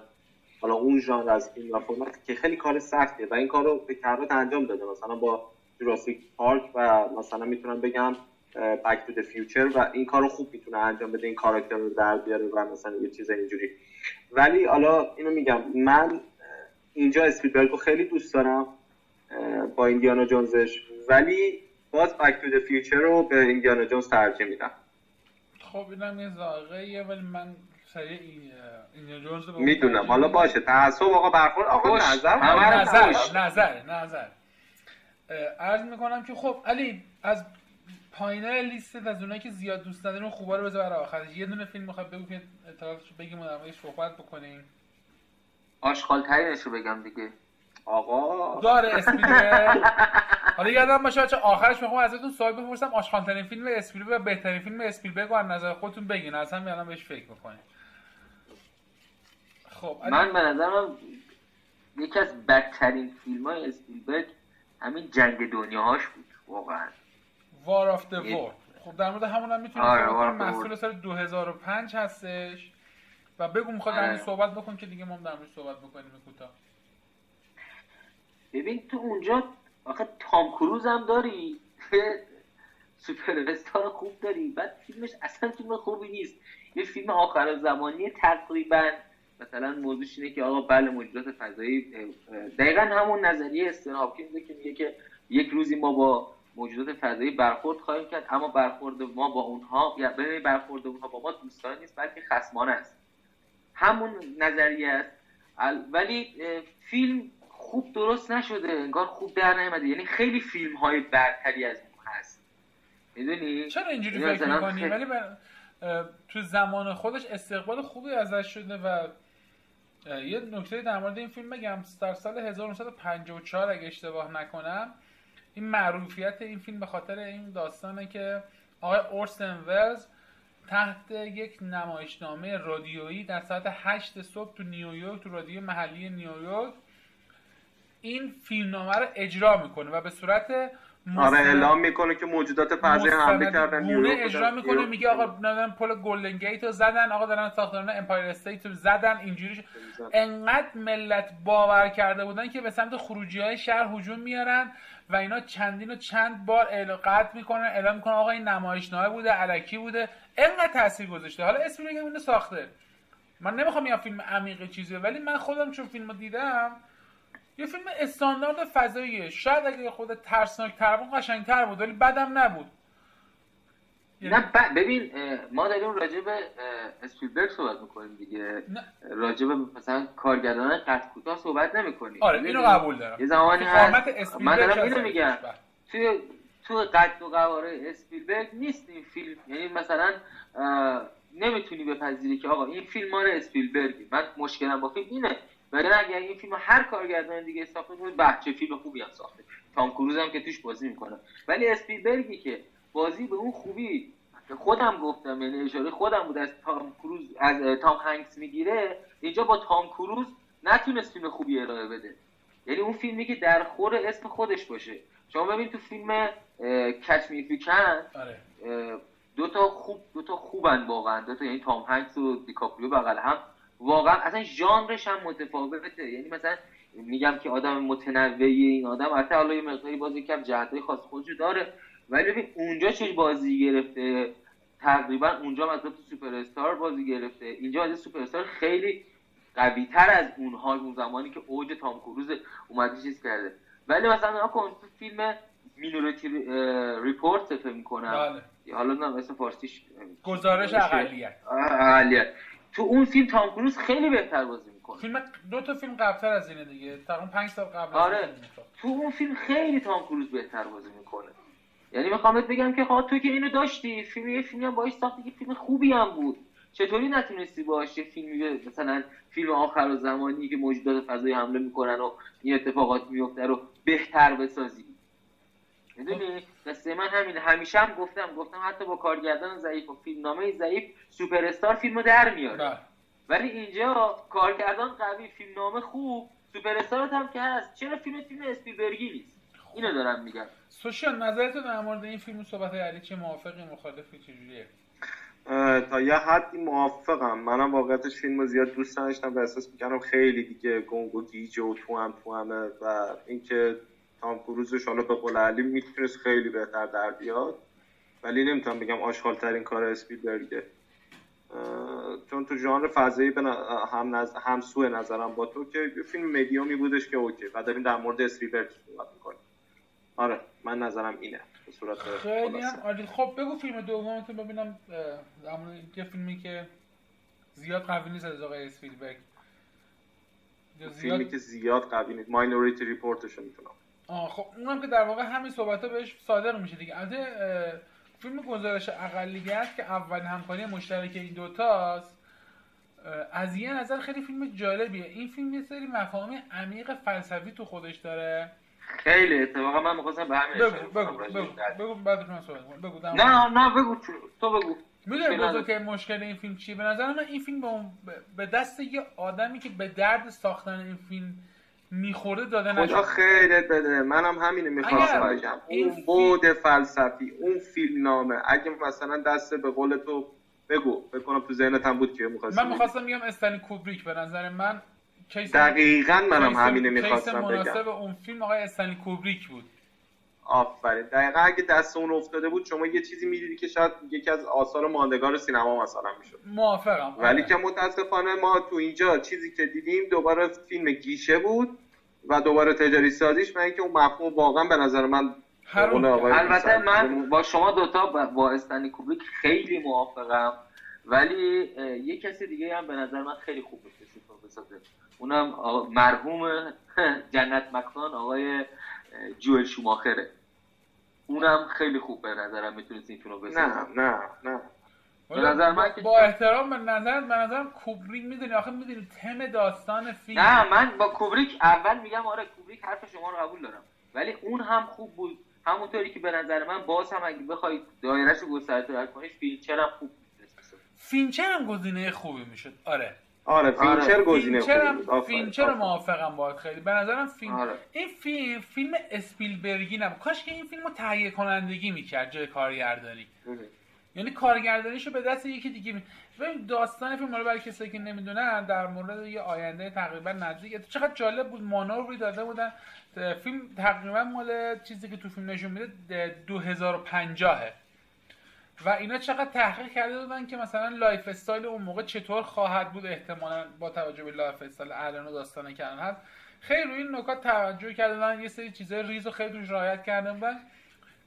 حالا اون ژانر از فرمت که خیلی کار سختیه و این کارو به کرات انجام داده. مثلا با Jurassic Park و مثلا می‌تونم بگم Back to Future و این کارو خوب می‌تونه انجام بده این کاراکتر رو در بیاره و مثلا یه چیز اینجوری. ولی حالا اینو میگم من اینجا اسپیلبرگ رو خیلی دوست دارم. با ایندیانا جونزش. ولی باز Back to Future رو به ایندیانا جونز ترجیح میدم. خب اینم یه ذائقه ولی من سری ایندیانا جونز رو می‌دونم. حالا باشه. تعصب آقا برخورد. آقا نظر نظر نظر نظر. عرض می‌کنم که خب علی از پایینه لیست از اونایی که زیاد دوست نداریم خوبا رو بذار برای آخرش. یه دونه فیلم می‌خواد بگو که اطلاعاتش بگیم و در صحبت بکنیم. آشغال ترینش رو بگم دیگه. آقا. داره اسپیلبرگ حالا یادم باشه بچه آخرش می‌خوام ازتون سوال بپرسم. آشغالترین فیلم اسپیلبرگ و بهترین فیلم اسپیلبرگ از نظر خودتون بگین. اصلا میادم بهش فکر می‌کنیم خب من به نظرم یکی از بدترین فیلم های اسپیلبرگ همین جنگ دنیاهاش بود واقعا. War of the Worlds خب در مورد همون هم می‌تونیم آره محصول سال 2005 هستش. و بگو می‌خواد در آره. صحبت بکن که دیگه ما در مورد صحبت بکنیم کوتاه. ببین تو اونجا آخه تام کروز هم داری. سوپراستار خوب داری. بعد فیلمش اصلا فیلم خوبی نیست. یه فیلم آخر زمانی تقریبا مثلا موضوعش اینه که آقا بله موجودات فضایی دقیقا همون نظریه استن که میگه که یک روزی ما با موجودات فضایی برخورد خواهیم کرد اما برخورد ما با اونها یا ببین برخورد اونها با ما دوستانه نیست بلکه خصمانه است. همون نظریه است. ولی فیلم خوب درست نشده انگار خوب در نیامده یعنی خیلی فیلم های برتری از اون هست. می‌دونی؟ چرا اینجوری فکر می‌کنی؟ ولی تو زمان خودش استقبال خوبی ازش شده و یه نکته در مورد این فیلم بگم. در سال 1954 اگه اشتباه نکنم این معروفیت این فیلم به خاطر این داستانه که آقای اورسن ولز تحت یک نمایشنامه رادیویی در ساعت 8 صبح تو نیویورک تو رادیو محلی نیویورک این فیلمنامه رو اجرا می‌کنه و به صورت آره اعلام می‌کنه که موجودات فضایی حمله کردن گونه اجرا می‌کنه میگه آقا نمی‌دونم پل گلدن گیت رو زدن آقا دارن ساختمان امپایر استیت رو زدن اینجوری انقدر ملت باور کرده بودن که به سمت خروجی های شهر هجوم میارن و اینا چندین و چند بار قطع می‌کنن اعلام می‌کنن آقا این نمایشنامه بوده الکی بوده. انقدر تاثیر گذاشته. حالا اسم رو اینو ساخته. من نمی‌خوام یه فیلم عمیق چیزی ولی من خودم چون فیلمو دیدم یه فیلم استاندارد فضاییه. شاید اگه خود ترسناک تر بود قشنگتر بود ولی بدم نبود. نه ببین ما داریم راجع به اسپیلبرگ صحبت می‌کنیم دیگه. راجع به مثلا کارگردان قد کوتاه صحبت نمی‌کنیم. آره اینو قبول دارم. یه زمانی هست. من دارم اینو میگم. توی تو قد و قواره اسپیلبرگ نیست این فیلم. یعنی مثلا نمی‌تونی بپذیری که آقا این فیلم مال اسپیلبرگی. من مشکلم با فیلم اینه. ولی اگر این فیلم هر کارگردان دیگه ساخته بود بچه فیلم خوبی هم ساخته. تام کروز هم که توش بازی می‌کنه. ولی اسپیلبرگی که بازی به اون خوبی خودم گفتم یعنی اشاره خودم بود از تام کروز از تام هنگس می‌گیره اینجا با تام کروز نتونست فیلم خوبی ارائه بده. یعنی اون فیلمی که در خور اسم خودش باشه. شما ببین تو فیلم کچ می دو تا خوب دو تا خوبن واقعا. دو تا یعنی تام هنگس و دیکاپریو بغل هم واقعا اصلا ژانرش هم متفاوته. یعنی مثلا میگم که آدم متنوعی این آدم البته حالا یه مقداری بازی کم جهتای خاص خودشو داره ولی ببین اونجا چه بازی گرفته؟ تقریبا اونجا مثلا تو سوپر استار بازی گرفته. اینجا از سوپر استار خیلی قوی تر از اونها اون زمانی که اوج تام کروز اومده چیز کرده. ولی مثلا کن تو فیلم Minority Report فکر می‌کنم. بله. حالا نه مثل فارسیش گزارش اقلیت. اقلیت. تو اون فیلم تام کروز خیلی بهتر بازی می‌کنه. فیلم دو تا فیلم قبلتر از اینه دیگه. تقریبا 5 سال قبل آره. تو. اون فیلم خیلی تام کروز بهتر بازی می‌کنه. یعنی می‌خوام بگم که خب تو که اینو داشتی فیلم یه فیلمی هم باهاش ساختی که فیلم خوبی هم بود. چطوری نتونستی باهاش یه فیلمی مثلا فیلم آخر و زمانی که موجودات فضایی حمله می‌کنن و این اتفاقات میفته رو بهتر بسازی؟ می‌دونی؟ قصه من همین همیشه هم گفتم گفتم حتی با کارگردان ضعیف و فیلمنامه ضعیف سوپر استار فیلمو در میاره. بله. ولی اینجا کارگردان قوی فیلمنامه خوب سوپر استار هم که هست. چرا فیلم فیلم اسپیلبرگی نیست؟ اینو دارم میگم. سوشال نظرت در مورد این فیلم صحبت علی چه موافقی مخالفی چجوریه؟ تا یه حدی موافقم. منم واقعیتش فیلم زیاد دوست نداشتم و احساس می‌کنم خیلی دیگه گنگ و گیج و تو هم تو همه و اینکه تام کروزش حالا به قول علی می‌تونست خیلی بهتر در بیاد. ولی نمی‌تونم بگم آشغال ترین کار اسپیلبرگه چون تو ژانر فضایی به هم نز... همسو نظرم با تو که فیلم مدیومی بودش که اوکی. و داریم در مورد اسپیلبرگ صحبت می‌کنیم. آره من نظرم اینه. به صورت خیلی هم خب بگو فیلم دومتون ببینم در مورد فیلمی که زیاد قوی نیست از آقای اسپیلبرگ. فیلمی که زیاد قوی نیست. ماینوریتی ریپورتشو می‌تونم آه خب اونم که در واقع همین صحبت ها بهش صادق میشه دیگه. البته فیلم گزارش اقلیت که اول همکاری مشترک این دوتاست از یه نظر خیلی فیلم جالبیه. این فیلم یه سری مفاهیم عمیق فلسفی تو خودش داره. خیلی اتفاقا من می‌خواستم به همین بگو بگو بگو بگو بعد من صحبت بگو نه نه بگو تو بگو. می‌دونی که مشکل این فیلم چیه؟ به نظر من این فیلم به دست یه آدمی که به درد ساختن این فیلم میخورده داده نشد خدا خیرت بده. منم همینه می‌خواستم بگم اون بود فلسفی اون فیلم نامه. اگه مثلا دست به قول تو بگو بکنم تو ذهنت هم بود که می‌خواستم من می‌خواستم میگم استنی کوبریک به نظر من کیس دقیقا منم همینه می‌خواستم بگم. مناسب اون فیلم آقای استنی کوبریک بود. آفرین. دقیقا اگه دست اون افتاده بود شما یه چیزی می‌دیدی که شاید یکی از آثار ماندگار سینما مثلا می‌شد. موافقم. ولی که متاسفانه ما تو اینجا چیزی که دیدیم دوباره فیلم گیشه بود و دوباره تجاری سازیش من اینکه اون مفهوم واقعا به نظر من البته من با شما دوتا با استنی کوبریک خیلی موافقم. ولی یه کسی دیگه هم به نظر من خیلی خوب بود بسازه. اونم مرحوم جنت مکان آقای جوئل شوماخره. اونم خیلی خوب به نظرم می‌تونست این فیلمو بسازه. نه نه نه. نظر من که با احترام به نظر به نظرم کوبریک می‌دونی آخه می‌دونی تم داستان فیلم. نه من با کوبریک اول میگم آره کوبریک حرف شما رو قبول دارم. ولی اون هم خوب بود. همونطوری که به نظر من باز هم اگه بخواید دایرهش رو گسترده کنید فینچر هم خوب فینچر هم گزینه خوبی می‌شد؟ آره. آره فینچر آره. گزینه فینچر بود. فینچر. موافقم باید خیلی به نظرم فیلم آره. این فیلم فیلم اسپیلبرگی نبود کاش که این فیلم رو تهیه کنندگی می‌کرد جای کارگردانی یعنی کارگردانیشو به دست یکی دیگه می... داستان فیلم رو برای کسایی که نمی‌دونن در مورد یه آینده تقریبا نزدیک چقدر جالب بود مانوری داده بودن فیلم تقریبا مال چیزی که تو فیلم نشون میده 2050 و اینا چقدر تحقیق کرده بودن که مثلا lifestyle اون موقع چطور خواهد بود احتمالا با توجه به lifestyle الان و داستان که الان هست. خیلی روی این نکات توجه کرده بودن یه سری چیزای ریز و خیلی روش رعایت کرده بودن.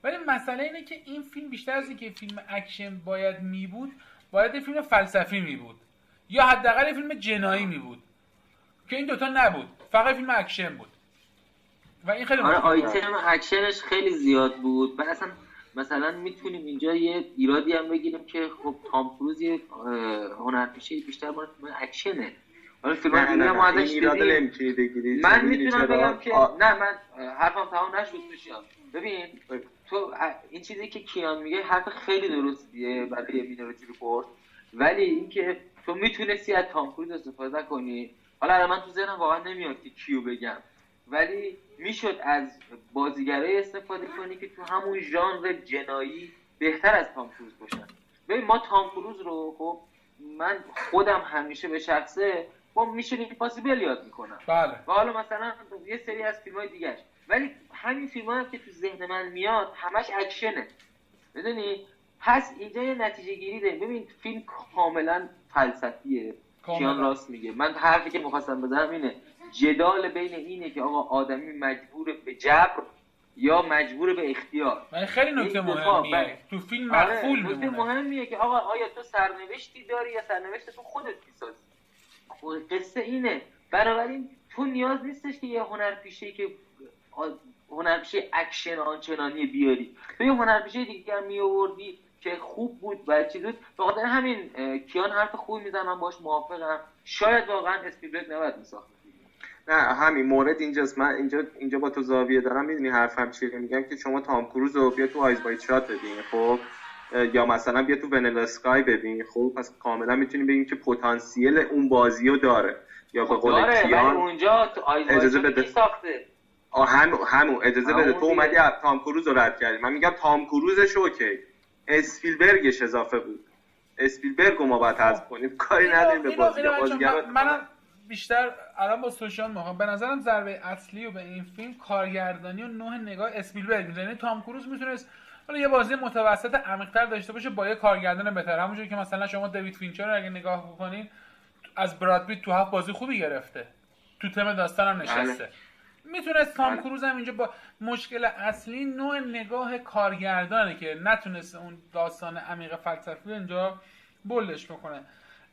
ولی مسئله اینه که این فیلم بیشتر از اینکه فیلم اکشن باید می بود باید فیلم فلسفی می بود. یا حداقل فیلم جنایی می بود. که این دوتا نبود فقط فیلم اکشن بود. و این خیلی آره. آیتم اکشنش خیلی زیاد بود. و اصلا مثلا می‌تونیم اینجا یه ایرادی هم بگیریم که خب تام کروز یه هنرپیشه بیشتر مال اکشنه. حالا فیلم نه نه دیگه این ازش ایراد دیدیم من می‌تونم؟ بگم که آ- نه من حرفم تمام نشد بشیام ببین تو این چیزی که کیان میگه حرف خیلی درستیه برای Minority Report ولی اینکه تو می‌تونستی از تام کروز استفاده کنی. حالا من تو ذهنم واقعا نمیاد که کیو بگم. ولی می‌شد از بازیگرای استفاده کنی که تو همون ژانر جنایی بهتر از تام کروز باشن. ببین ما تام کروز رو خب من خودم همیشه به شخصه با میشن ایمپاسیبل یاد می‌کنم. بله. و حالا مثلا یه سری از فیلم های دیگهش. ولی همین فیلم هم که تو ذهن من میاد همش اکشنه. می‌دونی؟ پس اینجا یه نتیجه گیری داریم. ببین فیلم کاملا فلسفیه. کیان راست میگه. من حرفی که می‌خواستم بزنم اینه. جدال بین اینه که آقا آدمی مجبور به جبر یا مجبور به اختیار. خیلی نکته مهمیه. بله. تو فیلم آره مخفول نکته میمونه. مهمیه که آقا آیا تو سرنوشتی داری یا سرنوشت تو خودت می‌سازی؟ خب قصه اینه. بنابراین تو نیاز نیستش که یه هنرپیشه که هنرپیشه اکشن آنچنانی بیاری. تو یه هنرپیشه دیگه هم میآوردی که خوب بود و چیز بود. به خاطر همین کیان حرف می‌زنم من باش موافقم. شاید واقعا اسپیلبرگ نباید میساخت نه همین مورد اینجاست. من اینجا اینجا با تو زاویه دارم می‌دونی حرفم چیه؟ میگم که شما تام کروز رو بیا تو Eyes Wide Shut ببین خب؟ یا مثلا بیا تو Vanilla Sky ببین خب؟ پس کاملا می‌تونیم بگیم که پتانسیل اون بازی رو داره. یا به قول داره ولی کیان اونجا تو Eyes اجازه بده. ساخته آه، همون همون. اجازه همون بده تو. اومدی از تام کروز رو رد کردی. من میگم تام کروزش okay. اسپیلبرگش اضافه بود. اسپیلبرگ رو ما باید حذف کنیم. کاری نداریم به بازی بازیگر من- منم بیشتر الان با سوشال می‌خوام به نظرم ضربه اصلی و به این فیلم کارگردانی و نوع نگاه اسپیلبرگ می‌زنه. یعنی تام کروز می‌تونست حالا یه بازی متوسط عمیق‌تر داشته باشه با یه کارگردان بهتر. همونجوری که مثلا شما دیوید فینچر رو اگه نگاه بکنین از براد پیت تو هفت بازی خوبی گرفته. تو تم داستان هم نشسته. می‌تونست تام بله. کروز هم اینجا با مشکل اصلی نوع نگاه کارگردانه که نتونسته اون داستان عمیق فلسفی اینجا بلش بکنه.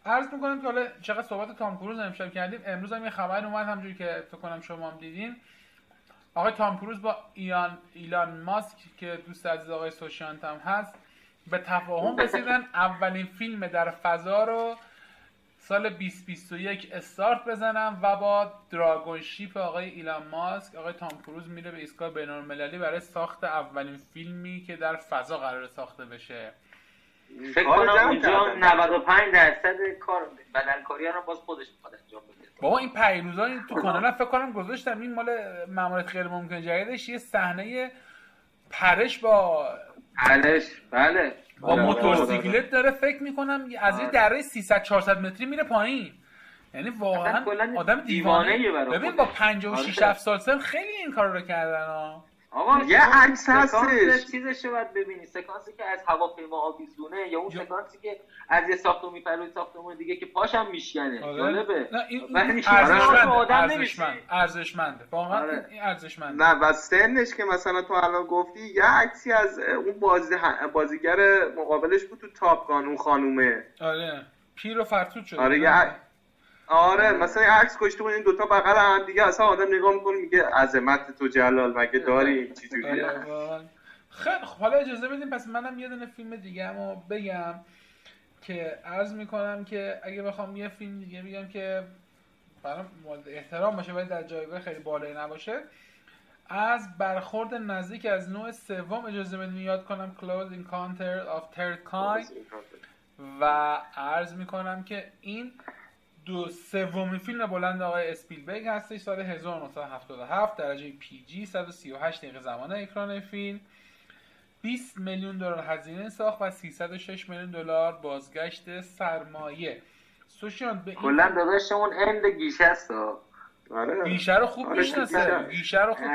عرض می‌کنم که حالا چقدر صحبت تام کروز امشب کردیم امروز هم یه خبر اومد همونجوری که فکر کنم شما هم دیدین. آقای تام کروز با ایان ایلان ماسک که دوست عزیز آقای سوشیانت هم هست به تفاهم رسیدن. اولین فیلم در فضا رو سال 2021 استارت بزنم و با دراگون شیپ آقای ایلان ماسک آقای تام کروز میره به ایستگاه بین‌المللی برای ساخت اولین فیلمی که در فضا قرار ساخته بشه. فکر کنم اونجا کردن. 95 درصد کار بدنکاری رو باز خودش می‌خواد انجام بده. بابا این پیروزا تو کانال فکر کنم گذاشتم. این مال ماموریت غیر ممکن جدیدش. یه صحنه پرش با علش بله. با آره، موتورسیکلت داره فکر می‌کنم از یه آره. دره 300 400 متری میره پایین. یعنی واقعا آدم دیوانه. برای ببین. با 56 آره. 7 سال سن خیلی این کار رو کردن ها. آقا یه عکس هستش. چیزش رو باید ببینی. سکانسی که از هواپیما آویزونه یا اون سکانسی که از یه ساختمون میپره ساختمون دیگه که پاشم میشکنه. آره. جالبه. نه این ارزشمند. ارزشمنده. واقعا آره. این- ارزشمنده. نه و سنش که مثلا تو الان گفتی یه عکسی از اون بازی بازیگر مقابلش بود تو تاپ اون خانومه. آره. پیر و فرتود شده. آره آره مثلا عکس کشته بود این دوتا بغل هم دیگه اصلا آدم نگاه می‌کنه میگه عظمت تو جلال مگه داری؟ چی جوریه؟ آره، واقعا. خیلی خب حالا اجازه بدیم پس منم یه دونه فیلم دیگه رو بگم که عرض می‌کنم که اگه بخوام یه فیلم دیگه بگم که برام مورد احترام باشه ولی در جایگاه خیلی بالایی نباشه از برخورد نزدیک از نوع سوم اجازه بدین یاد کنم Close Encounter of Third Kind. و عرض می‌کنم که این دو سومین فیلم بلند آقای اسپیلبرگ هستش سال 1977 درجه پی جی 138 دقیقه زمان اکران فیلم. 20 میلیون دلار هزینه ساخت و 306 میلیون دلار بازگشت سرمایه. سوشیان به کلا داداشمون اند گیشه است. آره. گیشه رو خوب آره می‌شناسه. گیشه رو خوب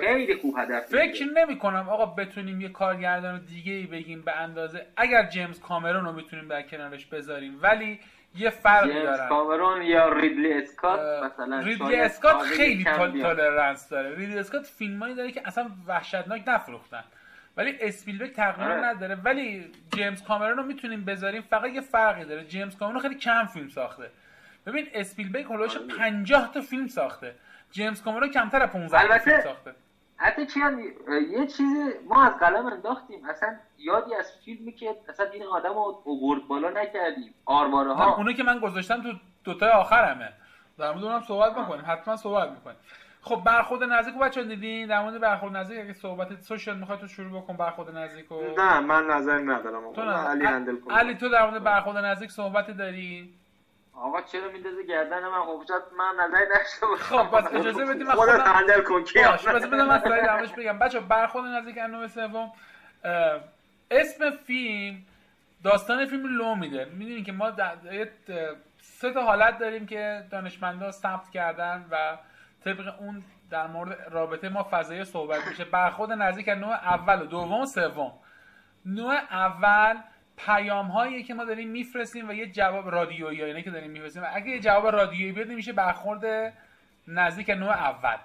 خیلی خوب هدف فکر نمی کنم آقا بتونیم یه کارگردان دیگه ای بگیم به اندازه اگر جیمز کامرون رو می‌تونیم در کنارش بذاریم. ولی یه فرقی دارن. کامرون یا ریدلی اسکات؟ مثلا ریدلی اسکات خیلی تولرنس داره. ریدلی اسکات فیلمایی داره که اصلا وحشتناک نفروختن. ولی اسپیلبرگ تقریبا آره. نداره. ولی جیمز کامرون رو می‌تونیم بذاریم. فقط یه فرقی داره. جیمز کامرون خیلی کم فیلم ساخته. ببین اسپیلبرگ هولوش 50 تا فیلم ساخته. جیمز کامرون کمتر از 15 تا فیلم ساخته. حتی چی هم یه چیزی ما از قلم انداختیم. اصلا یادی از فیلمی که اصلا این آدم رو اوورد بالا نکردیم. آرواره ها. اونو که من گذاشتم تو دوتای آخرمه. در مورد اونم صحبت می‌کنیم حتما صحبت می‌کنیم. خب برخورد نزدیک بچه‌ها دیدین؟ در مورد برخورد نزدیک اگه صحبت سوشال می‌خواد تو شروع بکن برخورد نزدیک رو. نه من نظری ندارم تو علی هندل علی تو در مورد برخورد نزدیک صحبت داری؟ آقا چرا میندازه گردن من؟ خب من نظری داشته خب پس اجازه بدید من خودت هندل کن کی بس بدم من سوال درمش بگم. بچا برخورد نزدیک انو سوم. اسم فیلم داستان فیلم لو میده. می‌دونین که ما سه تا حالت داریم که دانشمندا ثبت کردن و طبق اون در مورد رابطه ما فضایی صحبت میشه. برخورد نزدیک نوع اول و دوم و سوم. نوع اول پیام هایی که ما داریم میفرستیم و یه جواب رادیویی اینه که داریم میفرستیم. اگه یه جواب رادیویی بیاد میشه برخورد نزدیک نوع اول.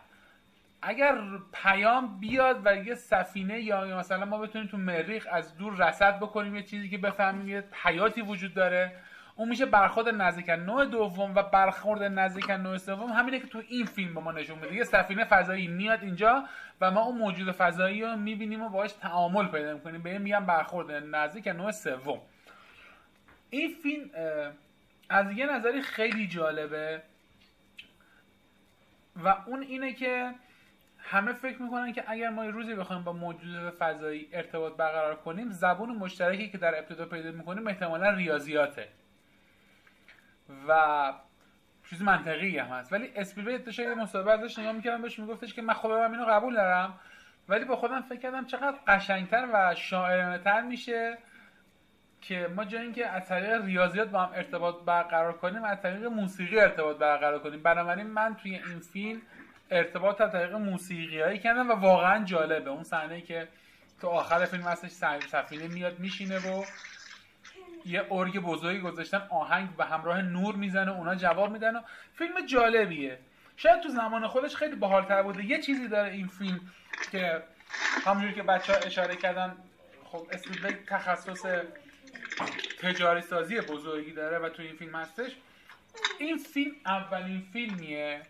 اگر پیام بیاد و یه سفینه یا مثلا ما بتونیم تو مریخ از دور رصد بکنیم یه چیزی که بفهمیم یه حیاتی وجود داره اون میشه برخورد نزدیک نوع دوم و برخورد نزدیک نوع سوم. همینه که تو این فیلم به ما نشون میده. یه سفینه فضایی میاد اینجا و ما اون موجود فضایی رو می‌بینیم و باهاش تعامل پیدا می‌کنیم. به این میگن برخورد نزدیک نوع سوم. این فیلم از یه نظری خیلی جالبه و اون اینه که همه فکر می‌کنن که اگر ما روزی بخوایم با موجود فضایی ارتباط برقرار کنیم زبون مشترکی که در ابتدا پیدا می‌کنیم احتمالا ریاضیاته. و چیز منطقی هم هست. ولی اسپیلبرگ داشت یه مصاحبه ازش نگاه می‌کردم بهش میگفتش که من خب من اینو قبول دارم ولی با خودم فکر کردم چقدر قشنگتر و شاعرانه تر میشه که ما جای اینکه از طریق ریاضیات با هم ارتباط برقرار کنیم از طریق موسیقی ارتباط برقرار کنیم. بنابراین من توی این فیلم ارتباط از طریق موسیقی هایی کردم و واقعا جالبه. اون صحنه که تو آخر فیلم هستش سفینه میاد میشینه و یه ارگ بزرگی گذاشتن آهنگ به همراه نور می‌زنه اونا جواب میدن و فیلم جالبیه. شاید تو زمان خودش خیلی باحالتر بوده یه چیزی داره این فیلم که همونجوری که بچه ها اشاره کردن خب اسپیلبرگ تخصص تجاری سازی بزرگی داره و تو این فیلم هستش. این فیلم اولین فیلمیه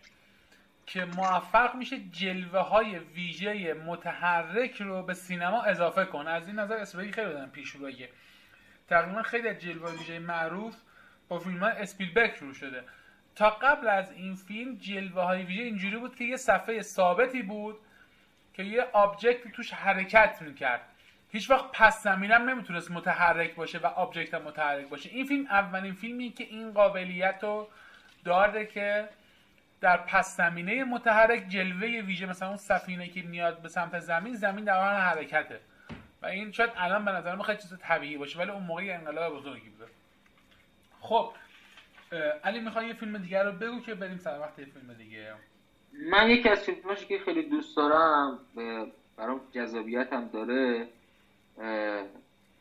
که موفق میشه جلوه های ویژه متحرک رو به سینما اضافه کنه. از این نظر اسپیلبرگ خیلی پیش پیشرویه تقریبا خیلی از جلوه ویژه معروف با فیلم های اسپیلبرگ شروع شده. تا قبل از این فیلم جلوه های ویژه اینجوری بود که یه صفحه ثابتی بود که یه object توش حرکت می‌کرد. هیچ وقت پس زمینم نمی‌تونست متحرک باشه و object هم متحرک باشه. این فیلم اولین فیلمی که این قابلیت رو داره که در پس زمینه متحرک جلوه ویژه مثلا اون سفینه که میاد به سمت زمین زمین در حال حرکته. و این شاید الان به نظر خیلی چیز طبیعی باشه ولی اون موقع انقلاب بزرگی بوده. خب علی می‌خوای یه فیلم دیگر رو بگو که بریم سر وقت یه فیلم دیگه. من یکی از فیلماشی که خیلی دوست دارم برام جذابیت هم داره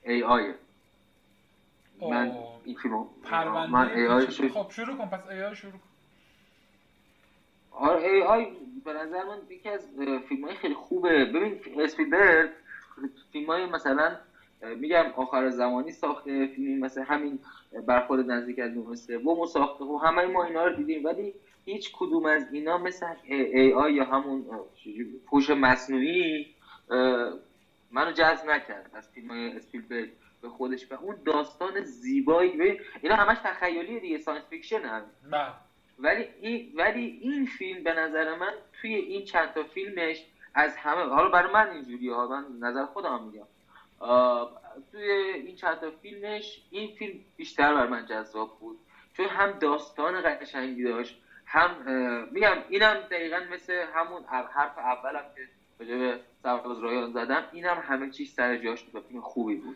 AI من این فیلم من AI خب شروع کن پس AI شروع کن. آره AI به نظر من یکی از فیلم های خیلی خوبه. ببین اسپیلبرگ فیلم های مثلا میگم آخر زمانی ساخته فیلمی مثل همین برخورد نزدیک از نوع سوم ساخته و همه ما اینا رو دیدیم ولی هیچ کدوم از اینا مثل AI یا همون هوش مصنوعی منو جذب نکرد از فیلم های اسپیلبرگ به خودش. و اون داستان زیبایی اینا همش تخیلیه دیگه science fiction هم. بله. ولی این ولی این فیلم به نظر من توی این چند تا فیلمش از همه. حالا برای من اینجوری ها من نظر خودم میگم. توی این چند تا فیلمش این فیلم بیشتر بر من جذاب بود. چون هم داستان قشنگی داشت هم میگم اینم دقیقا مثل همون حرف اولم که راجع به سرفراز رایان زدم. اینم همه چیز سر جاش بود فیلم خوبی بود.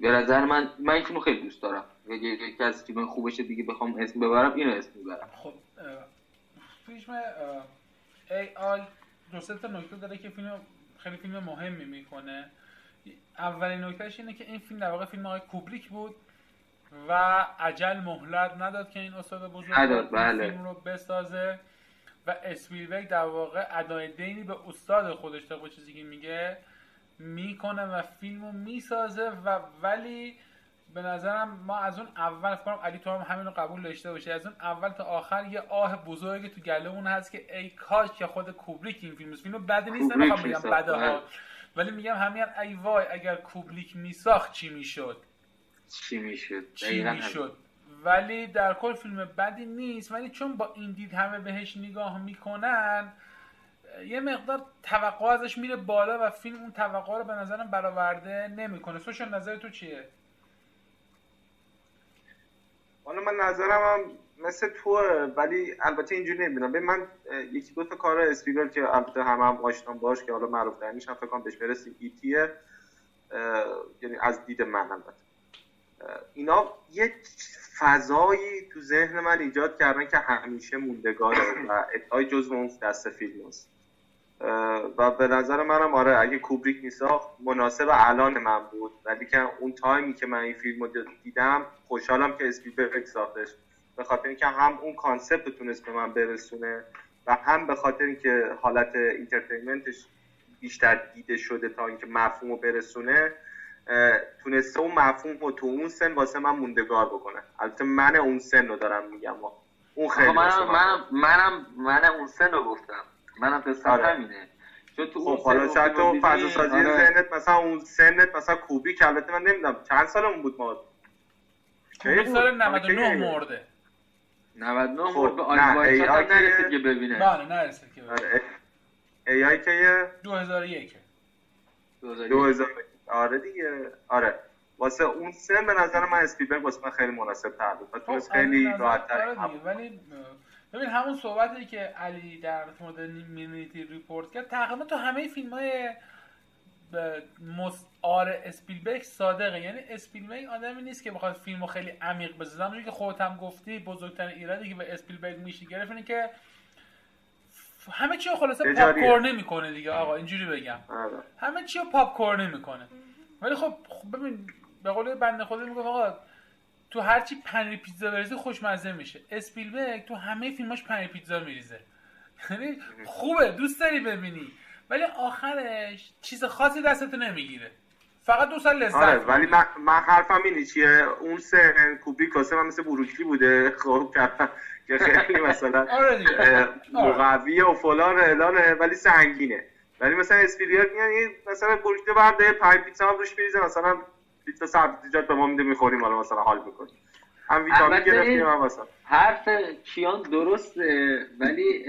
به نظر من من این فیلمو خیلی دوست دارم. یکی از فیلم خوبش دیگه بخوام اسم ببرم اینو اسم می‌برم. خب فیلم ای آی دو تا نکته داره که فیلم خیلی فیلم مهمی می‌کنه اولین نکتهش اینه که این فیلم در واقع فیلم آقای کوبریک بود و عجل مهلت نداد که این استاد بزرگ بله. فیلم رو بسازه و اسپیلبرگ در واقع ادای دینی به استاد خودش طبق چیزی که میگه می‌کنه و فیلم رو می‌سازه و ولی به نظرم ما از اون اول فکرم علی تو هم همین رو قبول داشته باشه از اون اول تا آخر یه آه بزرگی تو گله اون هست که ای کاش که خود کوبریک این فیلم فیلم بد نیست نمی‌خوام بگم بده ها ولی میگم همین ای وای اگر کوبلیک میساخت چی می‌شد؟ چی می‌شد؟ چی می‌شد؟ ولی در کل فیلم بدی نیست. ولی چون با این دید همه بهش نگاه می‌کنن یه مقدار توقع ازش میره بالا و فیلم اون توقع رو به نظرم برآورده نمی‌کنه. سوشن نظر تو چیه؟ حالا من نظرم هم مثل تو ولی البته اینجوری نمی‌بینم به من یکی دو تا کار اسپیبل که البته هم هم آشنام باش که حالا معروف ترینش هم فکر کنم بهش برسیم ایتیه یعنی از دید من البته. اینا یه فضایی تو ذهن من ایجاد کردن که همیشه موندگاره و اتای جزو اون دست فیلم هست. و به نظر منم آره اگه کوبریک میساخت مناسب الان من بود. ولی که اون تایمی که من این فیلم رو دیدم خوشحالم که اسپیلبرگ ساختش به خاطر اینکه هم اون concept تونست به من برسونه و هم به خاطر اینکه حالت entertainment ش بیشتر دیده شده تا اینکه مفهوم رو برسونه تونسته اون مفهوم رو تو اون سن واسه من موندگار بکنه. البته من اون سن رو دارم میگم اون خیلی منم منم منم من اون سن رو گفتم. منم قصه آره. همینه چون تو خب حالا شاید تو فضا سازی آره. ذهنت مثلا اون سنت مثلا کوبی که البته من نمی‌دونم چند سالمون بود ما؟ کوبی سال 99 مرده. 99 خب، مرد به آیوای چقدر نرسید که ببینه. بله نرسید که ببینه. ای آی که 2001 2000 آره دیگه. آره. واسه اون سن به نظر من اسپیلبرگ واسه من خیلی مناسب تر بود و تو خب، خیلی راحت تر آره ولی ببین همون صحبتی که علی در مورد Minority Report کرد تقریبا تو همه فیلم های مثلا اسپیلبرگ صادقه. یعنی اسپیلبرگ آدمی نیست که بخواد فیلمو خیلی عمیق بسازه که خودت هم گفتی بزرگترین ایرادی که به اسپیلبرگ میشه گرفت اینه که همه چی رو خلاصه پاپ کورن می‌کنه دیگه. آقا اینجوری بگم. آره. همه چی رو پاپ کورن می‌کنه ولی خب, خب ببین به قول بنده خدا میگه آقا تو هرچی پنیر پیتزا بریزه خوشمزه میشه. اسپیلبرگ تو همه فیلماش پنیر پیتزا میریزه. یعنی خوبه دوست داری ببینی. ولی آخرش چیز خاصی دستتو نمی‌گیره. فقط دو سال لذت آره ولی من, من حرفم اینه چیه؟ اون سه کوبی کاسه من مثل بروکلی بوده. خب که خیلی مثلا آره. مقویه و فلان اعلانه ولی سنگینه. ولی مثلا اسپیریات میان مثلا بروکلی برده پای پیتزا روش میریزه مثلا پیتزا سبزیجات به ما میده می‌خوریم حالا مثلا حال می‌کنیم. هم ویتامین گرفتیم هم مثلا حرف کیان درسته ولی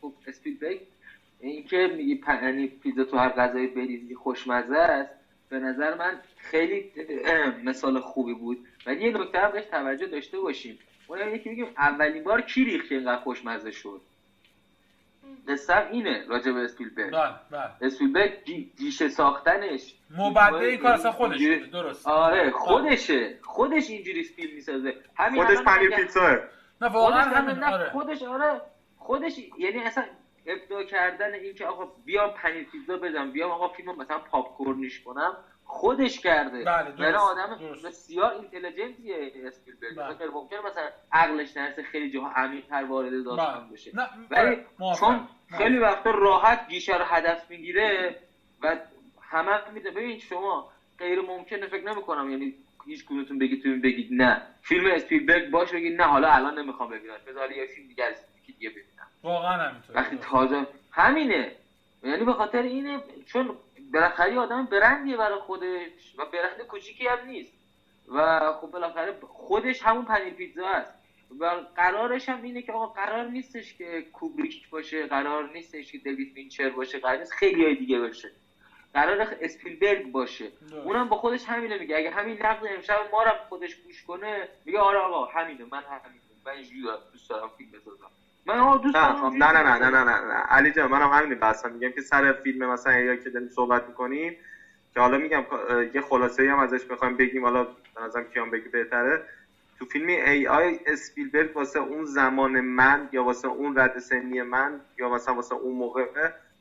خب اسپیدبک این که میگی یعنی پیتزا تو هر غذای بریزی خوشمزه است. به نظر من خیلی مثال خوبی بود. ولی یه نکته هم بهش توجه داشته باشیم. اون یکی میگیم اولین بار کی ریخت که اینقدر خوشمزه شد؟ قصه اینه راجع به اسپیلبرگ. بله بله. اسپیلبرگ جیشه ساختنش. مبدع این کار اصلا خودش درست آره خودشه. خودش اینجوری فیلم می‌سازه. همین خودش پنیر پیتزا نه واقعا همین آره. خودش آره. خودش یعنی اصلا ابداع کردن این که آقا بیام پنیر پیتزا بدم بیام آقا فیلمو مثلا پاپ کورنیش کنم. خودش کرده. بله یعنی آدم بسیار اینتلیجنتیه اسپیلبرگ. بله. مثلا ممکنه مثلا عقلش نرسه خیلی جاها عمیق‌تر وارد داستان بله. بشه. ولی چون خیلی وقتا راحت گیشه رو هدف می‌گیره و همه میده. ببین شما غیر ممکنه فکر نمی‌کنم یعنی هیچ کدومتون بگید تو بگید نه. فیلم اسپیلبرگ باشه بگید نه حالا الان نمی‌خوام ببینم بذار یه فیلم دیگه از دیگه ببینم. واقعا همینطوره. وقتی تازه همینه. یعنی به خاطر اینه چون بالاخره آدم برندیه برای خودش و برند کوچیکی هم نیست. و خب بالاخره خودش همون پنیر پیتزا است. و قرارش هم اینه که آقا قرار نیستش که کوبریک باشه قرار نیستش که دیوید فینچر باشه قرار نیست خیلی های دیگه باشه. قرار اسپیلبرگ باشه. اونم با خودش همینه میگه. اگه همین نقد امشب ما رو خودش گوش کنه میگه آره آقا همینه من همینه. من اینجوری دوست دارم فیلم بسازم. من دوست نه نه نه نه نه نه نه علی جان منم همین بحثم میگم که سر فیلم مثلا یا که داریم صحبت می‌کنیم که حالا میگم یه خلاصه هم ازش بخوایم بگیم. حالا به نظرم کیان بگی بهتره. تو فیلم AI اسپیلبرگ واسه اون زمان من یا واسه اون رده سنی من یا مثلا واسه اون موقع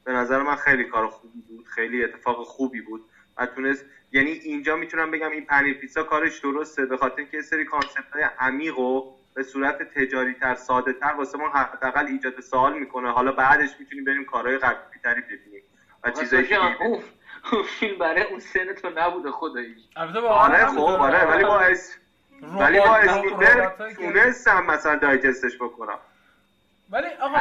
به نظر من خیلی کار خوبی بود خیلی اتفاق خوبی بود و تونست یعنی اینجا می‌تونم بگم این پنیر پیتزا کارش درسته به خاطر اینکه سری concept های عمیق و به صورت تجاری‌تر ساده تر واسه ما حداقل ایجاد سوال می‌کنه. حالا بعدش می‌تونیم بریم کارهای قوی تری ببینیم و چیزایی که فیلم برای اون سن تو نبوده خداییش آره خب آره ولی با ولی با اسپیلبرگ تونستم مثلا دایجستش بکنم. ولی آقا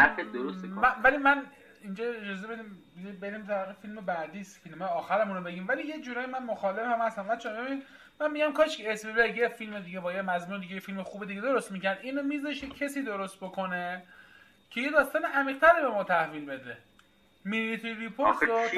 ولی من اینجا اجازه بدیم بریم در فیلم بعدی فیلم آخرمون رو بگیم. ولی یه جورایی من مخالف هم هستم بچا ببین من میگم کاش که اسپیلبرگ یه فیلم دیگه با یه مضمون دیگه فیلم خوب دیگه درست می‌کرد. اینو میذاشه کسی درست بکنه که یه داستان عمیق‌تر به ما تحویل بده. میلیتری ریپورت رو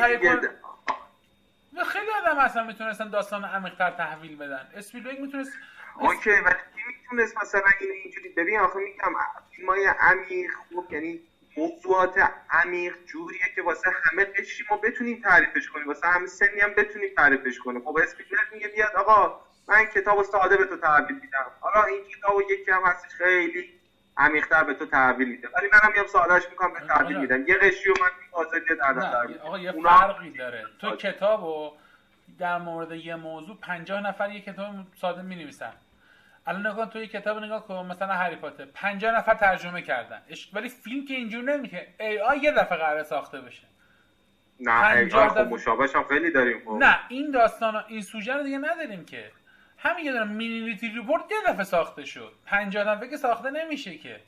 خیلی آدم اصلا می‌تونستن داستان عمیق‌تر تحویل بدن. اسپیلبرگ می‌تونست اوکی ولی کی می‌تونست مثلا این اینجوری ببین آخه میگم فیلمای عمیق خوب یعنی موضوعات عمیق جوریه که واسه همه قشری ما بتونیم تعریفش کنیم. واسه همه سنی هم بتونیم تعریفش کنیم. خب اسپیلبرگ میگه بیاد آقا من کتاب ساده به تو تحویل میدم. حالا این کتاب یکی هم هستش خیلی عمیق‌تر به تو تحویل میده. ولی منم میام سوالش می‌کنم به تحویل میدم. یه قشری و من آزادی در نظر آقا یه فرقی داره. تو کتابو در مورد یه موضوع 50 نفر یه کتاب ساده می نویسن الان نگاه تو یه کتاب نگاه کن مثلا هری پاتر. 50 نفر ترجمه کردن. ولی فیلم که اینجور نمیشه. AI یه دفعه قرار ساخته بشه. نه AI خب مشابهش هم خیلی داریم خب. نه این داستان این سوژه رو دیگه نداریم که. همین یه دارم Minority Report یه دفعه ساخته شد. 50 دفعه که ساخته نمیشه که.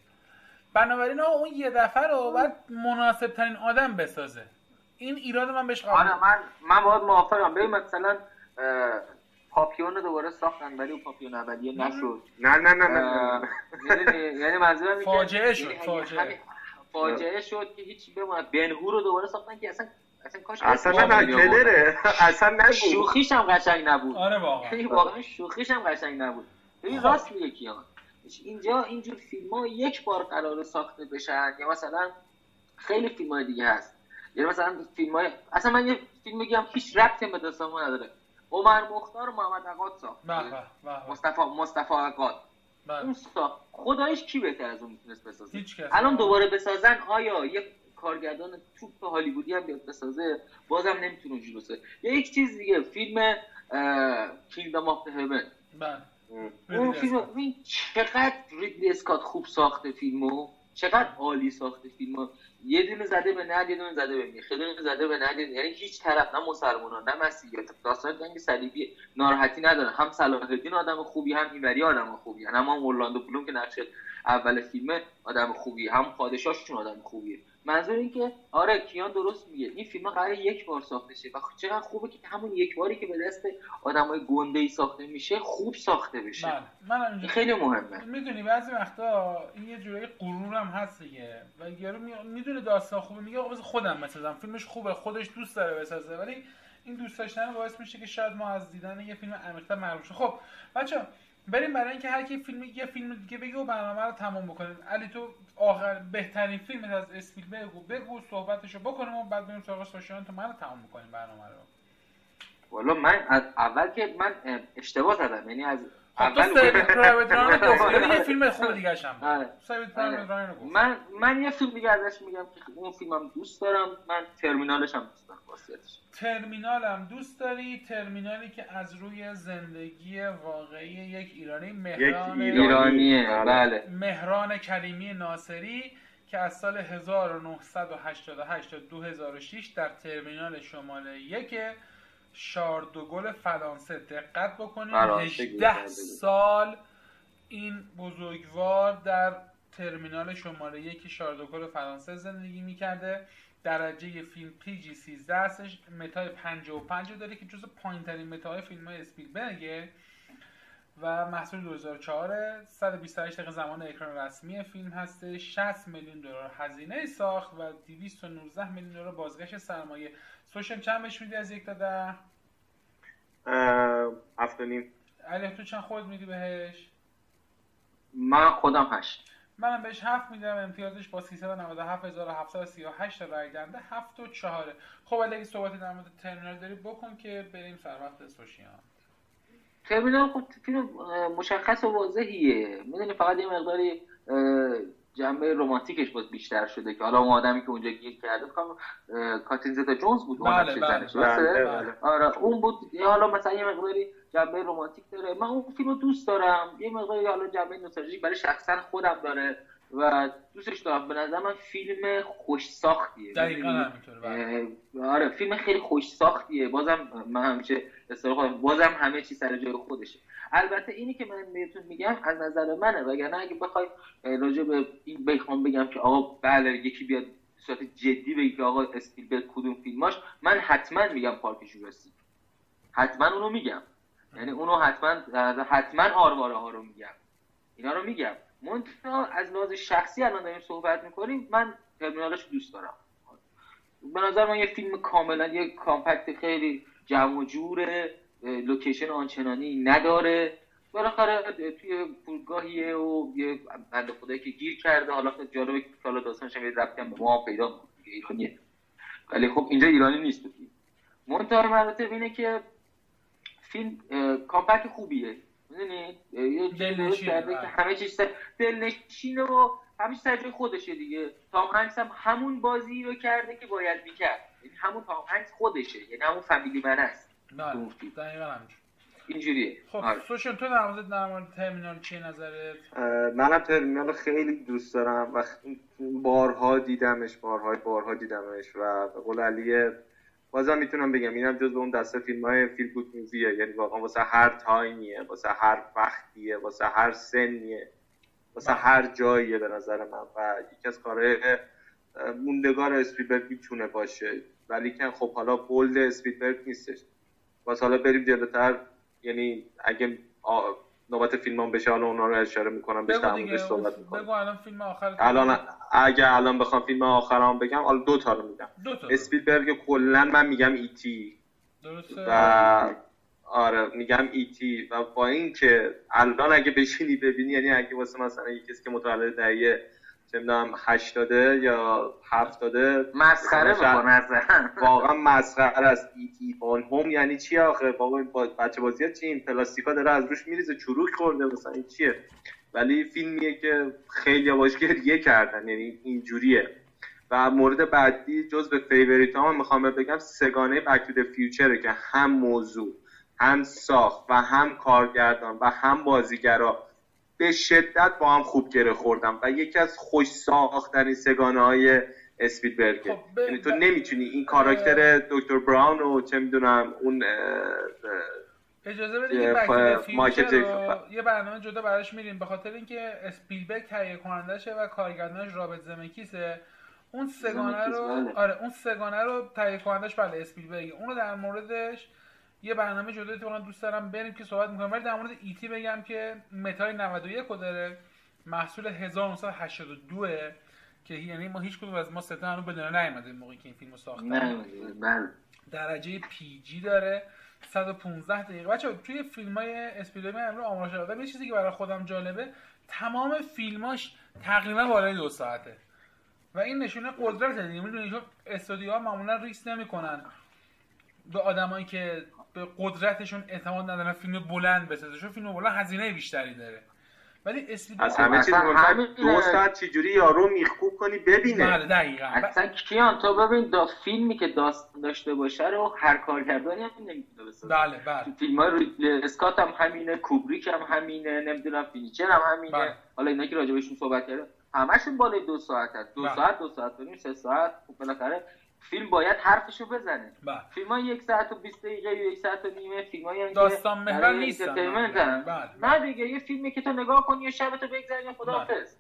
بنابراین اون یه دفعه رو باید مناسب ترین آدم بسازه. این ایراد من بهش قابل آره من من باید موافقم. ببین مثلا پاپیون دوباره ساختن ولی اون پاپیون اولیه نشد. نه نه نه نه یعنی منظورم فاجعه شد فاجعه. فاجعه شد که هیچی بمونه بنهو رو دوباره ساختن که اصلا اصلا کاش اصلا نه کلره. اصلا نگو. شوخیش هم قشنگ نبود. آره واقعا. یعنی واقعا شوخیش هم قشنگ نبود. ببین. راست میگه کیان. اینجا اینجور فیلم ها یک بار قرار ساخته بشن یا مثلا خیلی فیلم های دیگه هست. یعنی مثلا فیلم های اصلا من یه فیلم میگم هیچ ربطی به داستان نداره. عمر مختار و محمد عقاد ساخت. مصطفی مصطفی عقاد. اون ساخت خدایش کی بهتر از اون می‌تونست بسازه؟ الان دوباره بسازن آیا یه کارگردان توپ هالیوودی هم بیاد بسازه؟ بازم نمی‌تونه اونجوری بسازه. یک چیز دیگه فیلم Kingdom of Heaven اون فیلم چقدر ریدلی اسکات خوب ساخته فیلمو؟ چقدر عالی ساخته فیلم یه دونه زده به نعل یه دونه زده به میخ. یه دونه زده به نعل یعنی هیچ طرف نه مسلمان نه مسیحی. داستان جنگ صلیبی ناراحتی نداره. هم صلاح الدین آدم خوبی هم ایمری آدم خوبی. هم هم بلوم که نقش اول فیلم آدم خوبی. هم پادشاهشون آدم خوبیه. منظور این که آره کیان درست میگه. این فیلم قرار یک بار ساخته شه. و چقدر خوبه که همون یک باری که به دست آدمای گنده ای ساخته میشه خوب ساخته بشه. من, من خیلی مهمه. می‌دونی بعضی وقتا این یه جورایی غرورم هست دیگه. و یارو می‌دونه داستان خوبه. میگه آقا خودم بسازم فیلمش خوبه. خودش دوست داره بسازه. ولی این دوست داشتن باعث میشه که شاید ما از دیدن یه فیلم عمیق‌تر محروم خب بچه بریم برای اینکه هر کی فیلم یه فیلم دیگه بگه و برنامه رو تمام بکنیم علی تو آخر بهترین فیلم از اسپیل بگو بگو صحبتشو بکنیم و بعد بریم سراغ سوشیان تو منو تمام بکنیم برنامه رو. والا من از اول که من اشتباه زدم. یعنی از اول پرایوت یه فیلم خوب دیگه هم آره. آره. من من یه فیلم دیگه ازش میگم که اون فیلمم دوست دارم. من ترمینالش هم دوست دارم ترمینالم دوست داری؟ ترمینالی که از روی زندگی واقعی یک ایرانی مهران ایرانیه بله. مهران کریمی ناصری که از سال 1988 تا 2006 در ترمینال شمال یک شاردوگل فرانسه. دقت بکنید 18 سال این بزرگوار در ترمینال شماره یک شاردوگل فرانسه زندگی می‌کرده. درجه فیلم پی جی 13 هستش. متای 55 داره که جزو پایین ترین متاهای فیلم های اسپیلبرگه. و محصول 2004 128 دقیقه زمان اکران رسمی فیلم هسته 60 میلیون دلار هزینه ساخت و 219 میلیون دلار بازگشت سرمایه. سوشن چند بهش میدی از یک تا ده؟ هفت علی تو چند خود میدی بهش؟ من خودم هشت. منم بهش هفت میدم. امتیازش با 397738 رای دنده هفت و چهاره خب ولی اگه صحبتی در مورد ترمینال داری بکن که بریم سر وقت سوشیان. ترمینال خب فیلم مشخص و واضحیه می‌دونی فقط یه مقداری جنبه رمانتیکش باز بیشتر شده که حالا اون آدمی که اونجا گیر کرده بکنم کاترین زتا جونز بود بله اون بله, زنش، بله؟ بله. آره اون بود حالا مثلا یه مقداری جنبه رمانتیک داره من اون فیلم رو دوست دارم یه مقداری حالا جنبه نوستالژیک برای شخصا خودم داره و دوستش دارم به نظر من فیلم خوش ساختیه. دقیقا؟ همینطوره بله. آره فیلم خیلی خوش ساختیه. بازم من همیشه اصرار خودم بازم همه چی سر جای خودشه. البته اینی که من بهتون میگم از نظر منه وگرنه اگه بخوای راجع به این بخوام بگم که آقا بله یکی بیاد صورت جدی بگی که آقا اسپیلبرگ کدوم فیلماش من حتما میگم پارک جوراسیک حتما اونو میگم. یعنی اونو حتما حتما آرواره ها رو میگم. اینا رو میگم. منتها از لحاظ شخصی الان داریم صحبت می‌کنیم من ترمینالش دوست دارم. به نظر من یه فیلم کاملا یه compact خیلی جمع و جوره لوکیشن آنچنانی نداره. بالاخره توی فرودگاهیه و یه بنده خدایی که گیر کرده حالا جالبه که حالا داستانش هم یه ربطی هم به ما پیدا ایرانیه. ولی خب اینجا ایرانی نیست تو فیلم. منتها مراتب اینه که فیلم کامپکت خوبیه. می‌دونی یه کرده بله. که همه چیز سر- دلنشینه و همه چیز سر جای خودشه دیگه. تام هنگس هم همون بازی رو کرده که باید می‌کرد. یعنی همون تام هنگس خودشه یعنی همون فامیلی من است بله اینجوریه. خب آره. سوشیانت تو در مورد در مورد ترمینال چیه نظرت؟ منم ترمینال رو خیلی دوست دارم و بارها دیدمش بارهای بارها دیدمش و به قول علی بازم می‌تونم بگم اینم جز اون دسته فیلم های feel good movie ه. یعنی واقعا واسه هر تایمیه واسه هر وقتیه واسه هر سنیه واسه هر جاییه به نظر من. و یکی از کارهای موندگار اسپیلبرگ می‌تونه باشه. ولی که خب حالا بولد اسپیلبرگ نیستش. واسه حالا بریم جلوتر. یعنی اگه آ- نوبت فیلم بشه حالا اونا رو اشاره می‌کنم بهش در صحبت می‌کنم. بگو الان فیلم آخر الان اگه الان بخوام فیلم آخرام بگم حالا دو تا رو میگم. دو تا اسپیلبرگ کلا من میگم ایتی درسته؟ و آره میگم ایتی و با اینکه الان اگه بشینی ببینی یعنی اگه واسه مثلا یه کسی که متولد دهه چه می‌دونم 80 یا 70 مسخره می‌کنه واقعا مسخره است. E.T. phone home یعنی چی آخه؟ بابا این با- بچه بازی ها چی این پلاستیکا داره از روش میریزه چروک خورده مثلا این چیه؟ ولی فیلمیه که خیلی باش گریه کردن یعنی اینجوریه. و مورد بعدی جز به favorite هم می‌خوام بگم سگانه Back to the Future ه که هم موضوع هم ساخت و هم کارگردان و هم بازیگرا به شدت با هم خوب گره خوردم و یکی از خوش ساختترین سگانه های اسپیدبرگه خب، یعنی تو نمی‌تونی این کاراکتر دکتر براون و چه می‌دونم اون اجازه بدید یه برنامه جدا براش میریم. به خاطر اینکه اسپیلبرگ تهیه کنندشه و کارگردانش رابرت زمکیسه. اون سگانه رو بله. آره اون سگانه رو تهیه کنندش بله اسپیلبرگ. اون رو در موردش یه برنامه جدا اتفاقا دوست دارم بریم که صحبت می‌کنم. ولی در مورد ایتی بگم که متای 91 رو داره. محصول 1982 که یعنی ما هیچ کدوم از ما ستا هنوز به دنیا نیومده موقعی که این فیلمو ساختن. نه من درجه پی جی داره. 115 دقیقه. بچه توی فیلم های اسپیلبرگ من امروز آمارش دادم یه چیزی که برای خودم جالبه تمام فیلماش تقریبا بالای دو ساعته. و این نشونه قدرت دیگه. می‌دونی چون استودیوها معمولا ریسک نمی‌کنن. به آدمایی که به قدرتشون اعتماد ندارن فیلم بلند بسازه چون فیلم بلند هزینه بیشتری داره. ولی اسپیلبرگ از همه چیز اصلا مهمتر همین- دو ساعت چجوری یارو میخکوب کنی ببینه. بله دقیقاً. اصلا کیان تو ببین دا فیلمی که داستان داشته باشه رو هر کارگردانی هم نمی‌تونه بسازه. بله بله. فیلم های ریدلی اسکات هم همینه کوبریک هم همینه نمی‌دونم فینچر هم همینه. بله. حالا اینا که راجع بهشون صحبت کردن همشون بالای دو ساعت هست دو بله. ساعت دو ساعت و نیم سه ساعت. خب بالاخره فیلم باید حرفشو بزنه. بله. فیلم های یک ساعت و 20 دقیقه یک ساعت و نیمه فیلم های داستان محور نیستن. نیستن بله. نه دیگه یه فیلمی که تو نگاه کنی یه شبتو بگذرونی خداحافظ.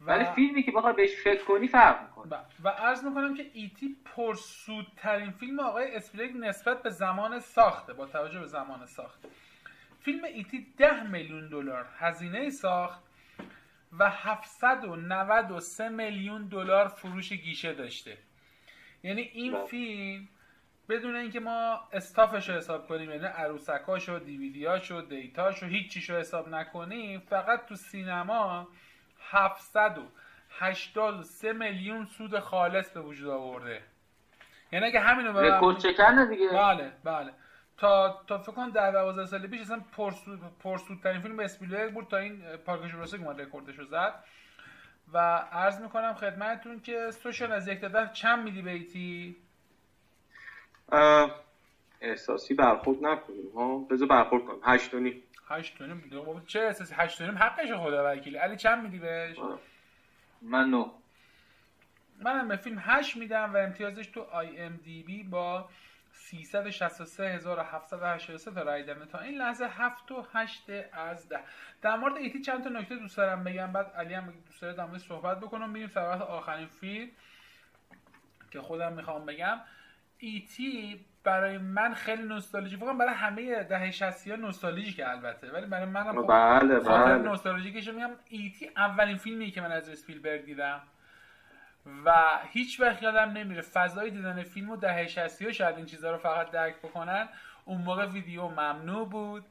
ولی فیلمی که بخوای بهش فکر کنی فرق می‌کنه. و عرض می‌کنم که ایتی پرسودترین فیلم آقای اسپیلگ نسبت به زمان ساخته با توجه به زمان ساخت. فیلم ایتی ده میلیون دلار هزینه ساخت و 793 میلیون دلار فروش گیشه داشته. یعنی این بله. فیلم بدون اینکه ما stuff ش رو حساب کنیم یعنی عروسکاش و دیویدیاش و دیتاش و هیچ رو حساب نکنیم فقط تو سینما 783 میلیون سود خالص به وجود آورده. یعنی اگه همینو رکورد دیگه. بله بله. تا تا فکر کنم در 12 سال پیش اصلا پرسود پرسودترین فیلم اسپیلبرگ بود تا این پارک جوراسیک ما رکوردش رو زد. و عرض می‌کنم خدمتتون که سوشال از یک تا چند میدی بیتی احساسی برخورد نکنیم ها؟ بذار برخورد کنیم. هشت و نیم. هشت و نیم. چه احساسی؟ هشت و نیم حقش خدا وکیلی. علی چند میدی بهش؟ من نو منم به فیلم هشت میدم و امتیازش تو آی ام دی بی با 363783 تا رای دمه تا این لحظه 7 و 8 از 10 در مورد ایتی چند تا نکته دوست دارم بگم. بعد علی هم دوست داره در صحبت بکنم. بریم سراغ آخرین فیلم که خودم می‌خوام بگم. ایتی برای من خیلی نوستالژی. فقط برای همه دهه 60 ها نوستالژیکه البته. ولی برای منم خب بله بله. نوستالژیکش میگم. ایتی اولین فیلمی که من از اسپیلبرگ دیدم. و هیچ وقت یادم نمیره فضای دیدن فیلم و دهه 60 ها شاید این چیزها رو فقط درک بکنن اون موقع ویدیو ممنوع بود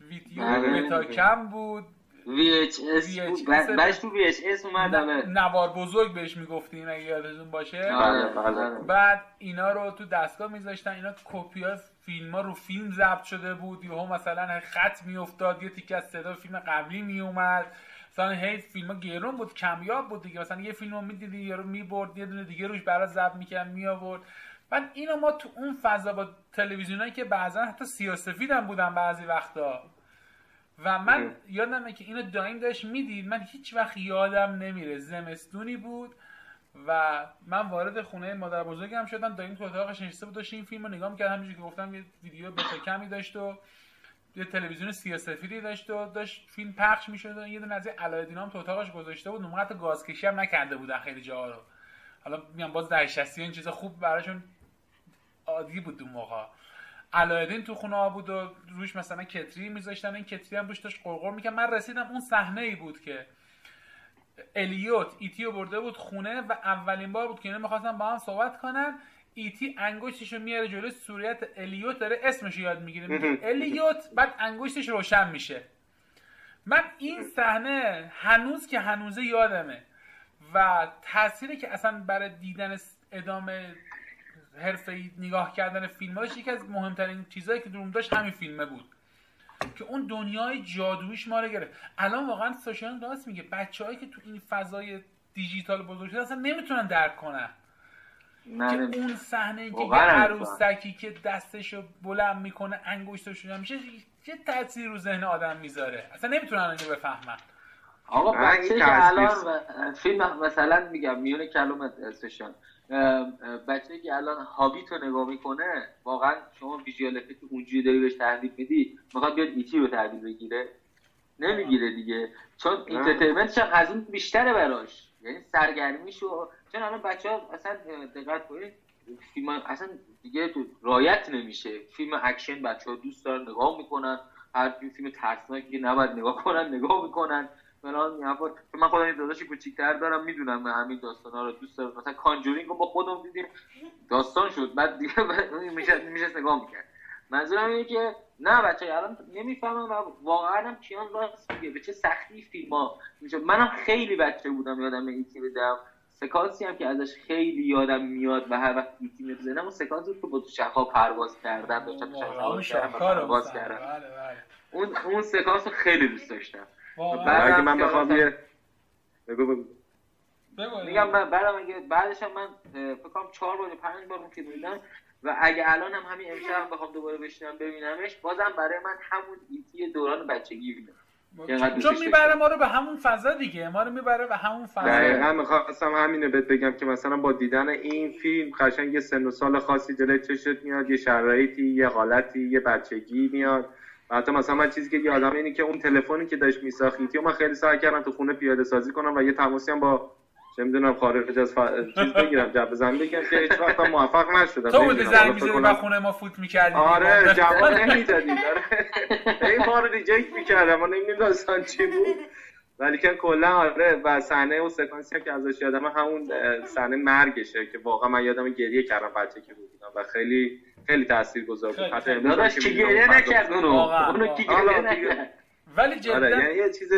ویدیو بله. متا کم بود. VHS بعدش تو VHS اومد نوار بزرگ بهش می‌گفتیم اگه یادتون باشه. بله بعد اینا رو تو دستگاه میذاشتن اینا کپی های فیلم ها رو فیلم ضبط شده بود. یهو مثلا خط میافتاد یه تیکه از صدا فیلم قبلی میومد مثلا هی فیلم ها گرون بود کمیاب بود دیگه. مثلا یه فیلم رو می‌دیدی یارو می‌برد یه دونه دیگه روش برای ضبط می‌کرد میآورد. بعد اینو ما تو اون فضا با تلویزیونایی که بعضا حتی سیاسفید هم بودن بعضی وقتا. و من یادمه که اینو دایم داشت می‌دید. من هیچ وقت یادم نمیره. زمستونی بود و من وارد خونه مادر بزرگم شدم. دایم تو اتاقش نشسته بود داشت این فیلم رو نگاه می‌کرد. همینجوری که گفتم یه ویدیو بتا کمی داشت و یه تلویزیون سیاسفیدی داشت و داشت فیلم پخش می‌شد و یه دونه از علایالدین هم تو اتاقش گذاشته بود. اون حتی گازکشی هم نکرده بودن خیلی جاها رو. حالا میگم باز در 60 این چیزا خوب براشون عادی بود اون موقع. علایالدین تو خونه بود و روش مثلا کتری میذاشتن. این کتری هم روش داشت قرقر می‌کرد. من رسیدم اون صحنه ای بود که الیوت ایتیو برده بود خونه و اولین بار بود که اینا می‌خواستن با هم صحبت کنن. ایتی انگشتشو میاره جلوی صورت الیوت داره اسمش یاد می‌گیره. میگه الیوت بعد انگشتش روشن میشه. من این صحنه هنوز که هنوزه یادمه و تأثیری که اصلا برای دیدن ادامه حرفه نگاه کردن فیلم داشت یکی از مهمترین چیزهایی که دروم داشت همین فیلمه بود. که اون دنیای جادویش ما رو گرفت. الان واقعا سوشیان راست میگه. بچههایی که تو این فضای دیجیتال بزرگ شده اصلا نمی‌تونن درک کنن. که اون صحنه که یه عروسکی که دستشو بلند می‌کنه انگشتش میشه چه تاثیر رو ذهن آدم می‌ذاره. اصلا نمی‌تونن اینو بفهمن. آقا بچه که الان فیلم مثلا میگم میون کلامت سشان بچه که الان هابیت رو نگاه می‌کنه واقعا شما visual effect اونجوری داری بهش تحویل میدی می‌خواد بیاد E.T. رو تحویل بگیره. نمی‌گیره دیگه. چون entertainment ش هم از اون بیشتره براش. یعنی سرگرمیشو چون الان بچه ها اصلا دقت کنید فیلم اصلا دیگه رایت نمیشه. فیلم اکشن بچه ها دوست دارن نگاه می‌کنن. هر فیلم ترسناکی که نباید نگاه کنن نگاه می‌کنن. فلان من خودم یه داداشی کوچیک‌تر دارم می‌دونم من همین داستانا رو دوست دارم. مثلا کانجورینگ رو با خودم دیدیم. داستان شد. بعد دیگه میشه میشه نگاه می‌کرد. منظورم اینه که نه بچه الان نمی‌فهمم و واقعا هم کیان راست میگه. به چه سختی فیلم ها منم خیلی بچه بودم یادم ایتی بدم. سکانسی هم که ازش خیلی یادم میاد و هر وقت ایتی می‌زنم اون سکانسی که با شخا پرواز کردم داشتم پرواز کردم. بله، بله. اون اون سکانس رو خیلی دوست داشتم. بعد من بخوام یه بگو بگو. میگم من بعدم اگه بعدش هم من فکر کنم 4 بار 5 بار اون فیلم دیدم و اگه الان هم همین امشب بخوام دوباره بشینم ببینمش بازم برای من همون ایتی دوران بچگی بودم چون می‌بره ما رو به همون فضا دیگه ما رو می‌بره به همون فضا. دقیقا می‌خواستم همینو بهت بگم که مثلا با دیدن این فیلم قشنگ یه سن و سال خاصی جلوی چشت میاد یه شرایطی یه حالتی یه بچگی میاد. حتی مثلا من چیزی که یادم اینه که اون تلفنی که داشت میساخیتی و من خیلی سعی کردم تو خونه پیاده سازی کنم و یه تماسی هم با چه می‌دونم خارج از ف... چیز بگیرم جب زن بگم که هیچ وقت موفق نشدم. تو بودی زنگ می‌زدی و خونه ما فوت می‌کردی آره جواب نمی‌دادی آره. این ما رو ریجکت می‌کردم. من نمی‌دونم داستان چی بود. ولی که کلا آره و صحنه و سکانسی هم که ازش یادم همون صحنه مرگشه که واقعا من یادم گریه کردم بچه که بودم و خیلی خیلی تاثیرگذار بود. حتی داداش که گریه نکرد اونو؟ اونو که گریه نکرد؟ ولی جدا آره یعنی یه چیز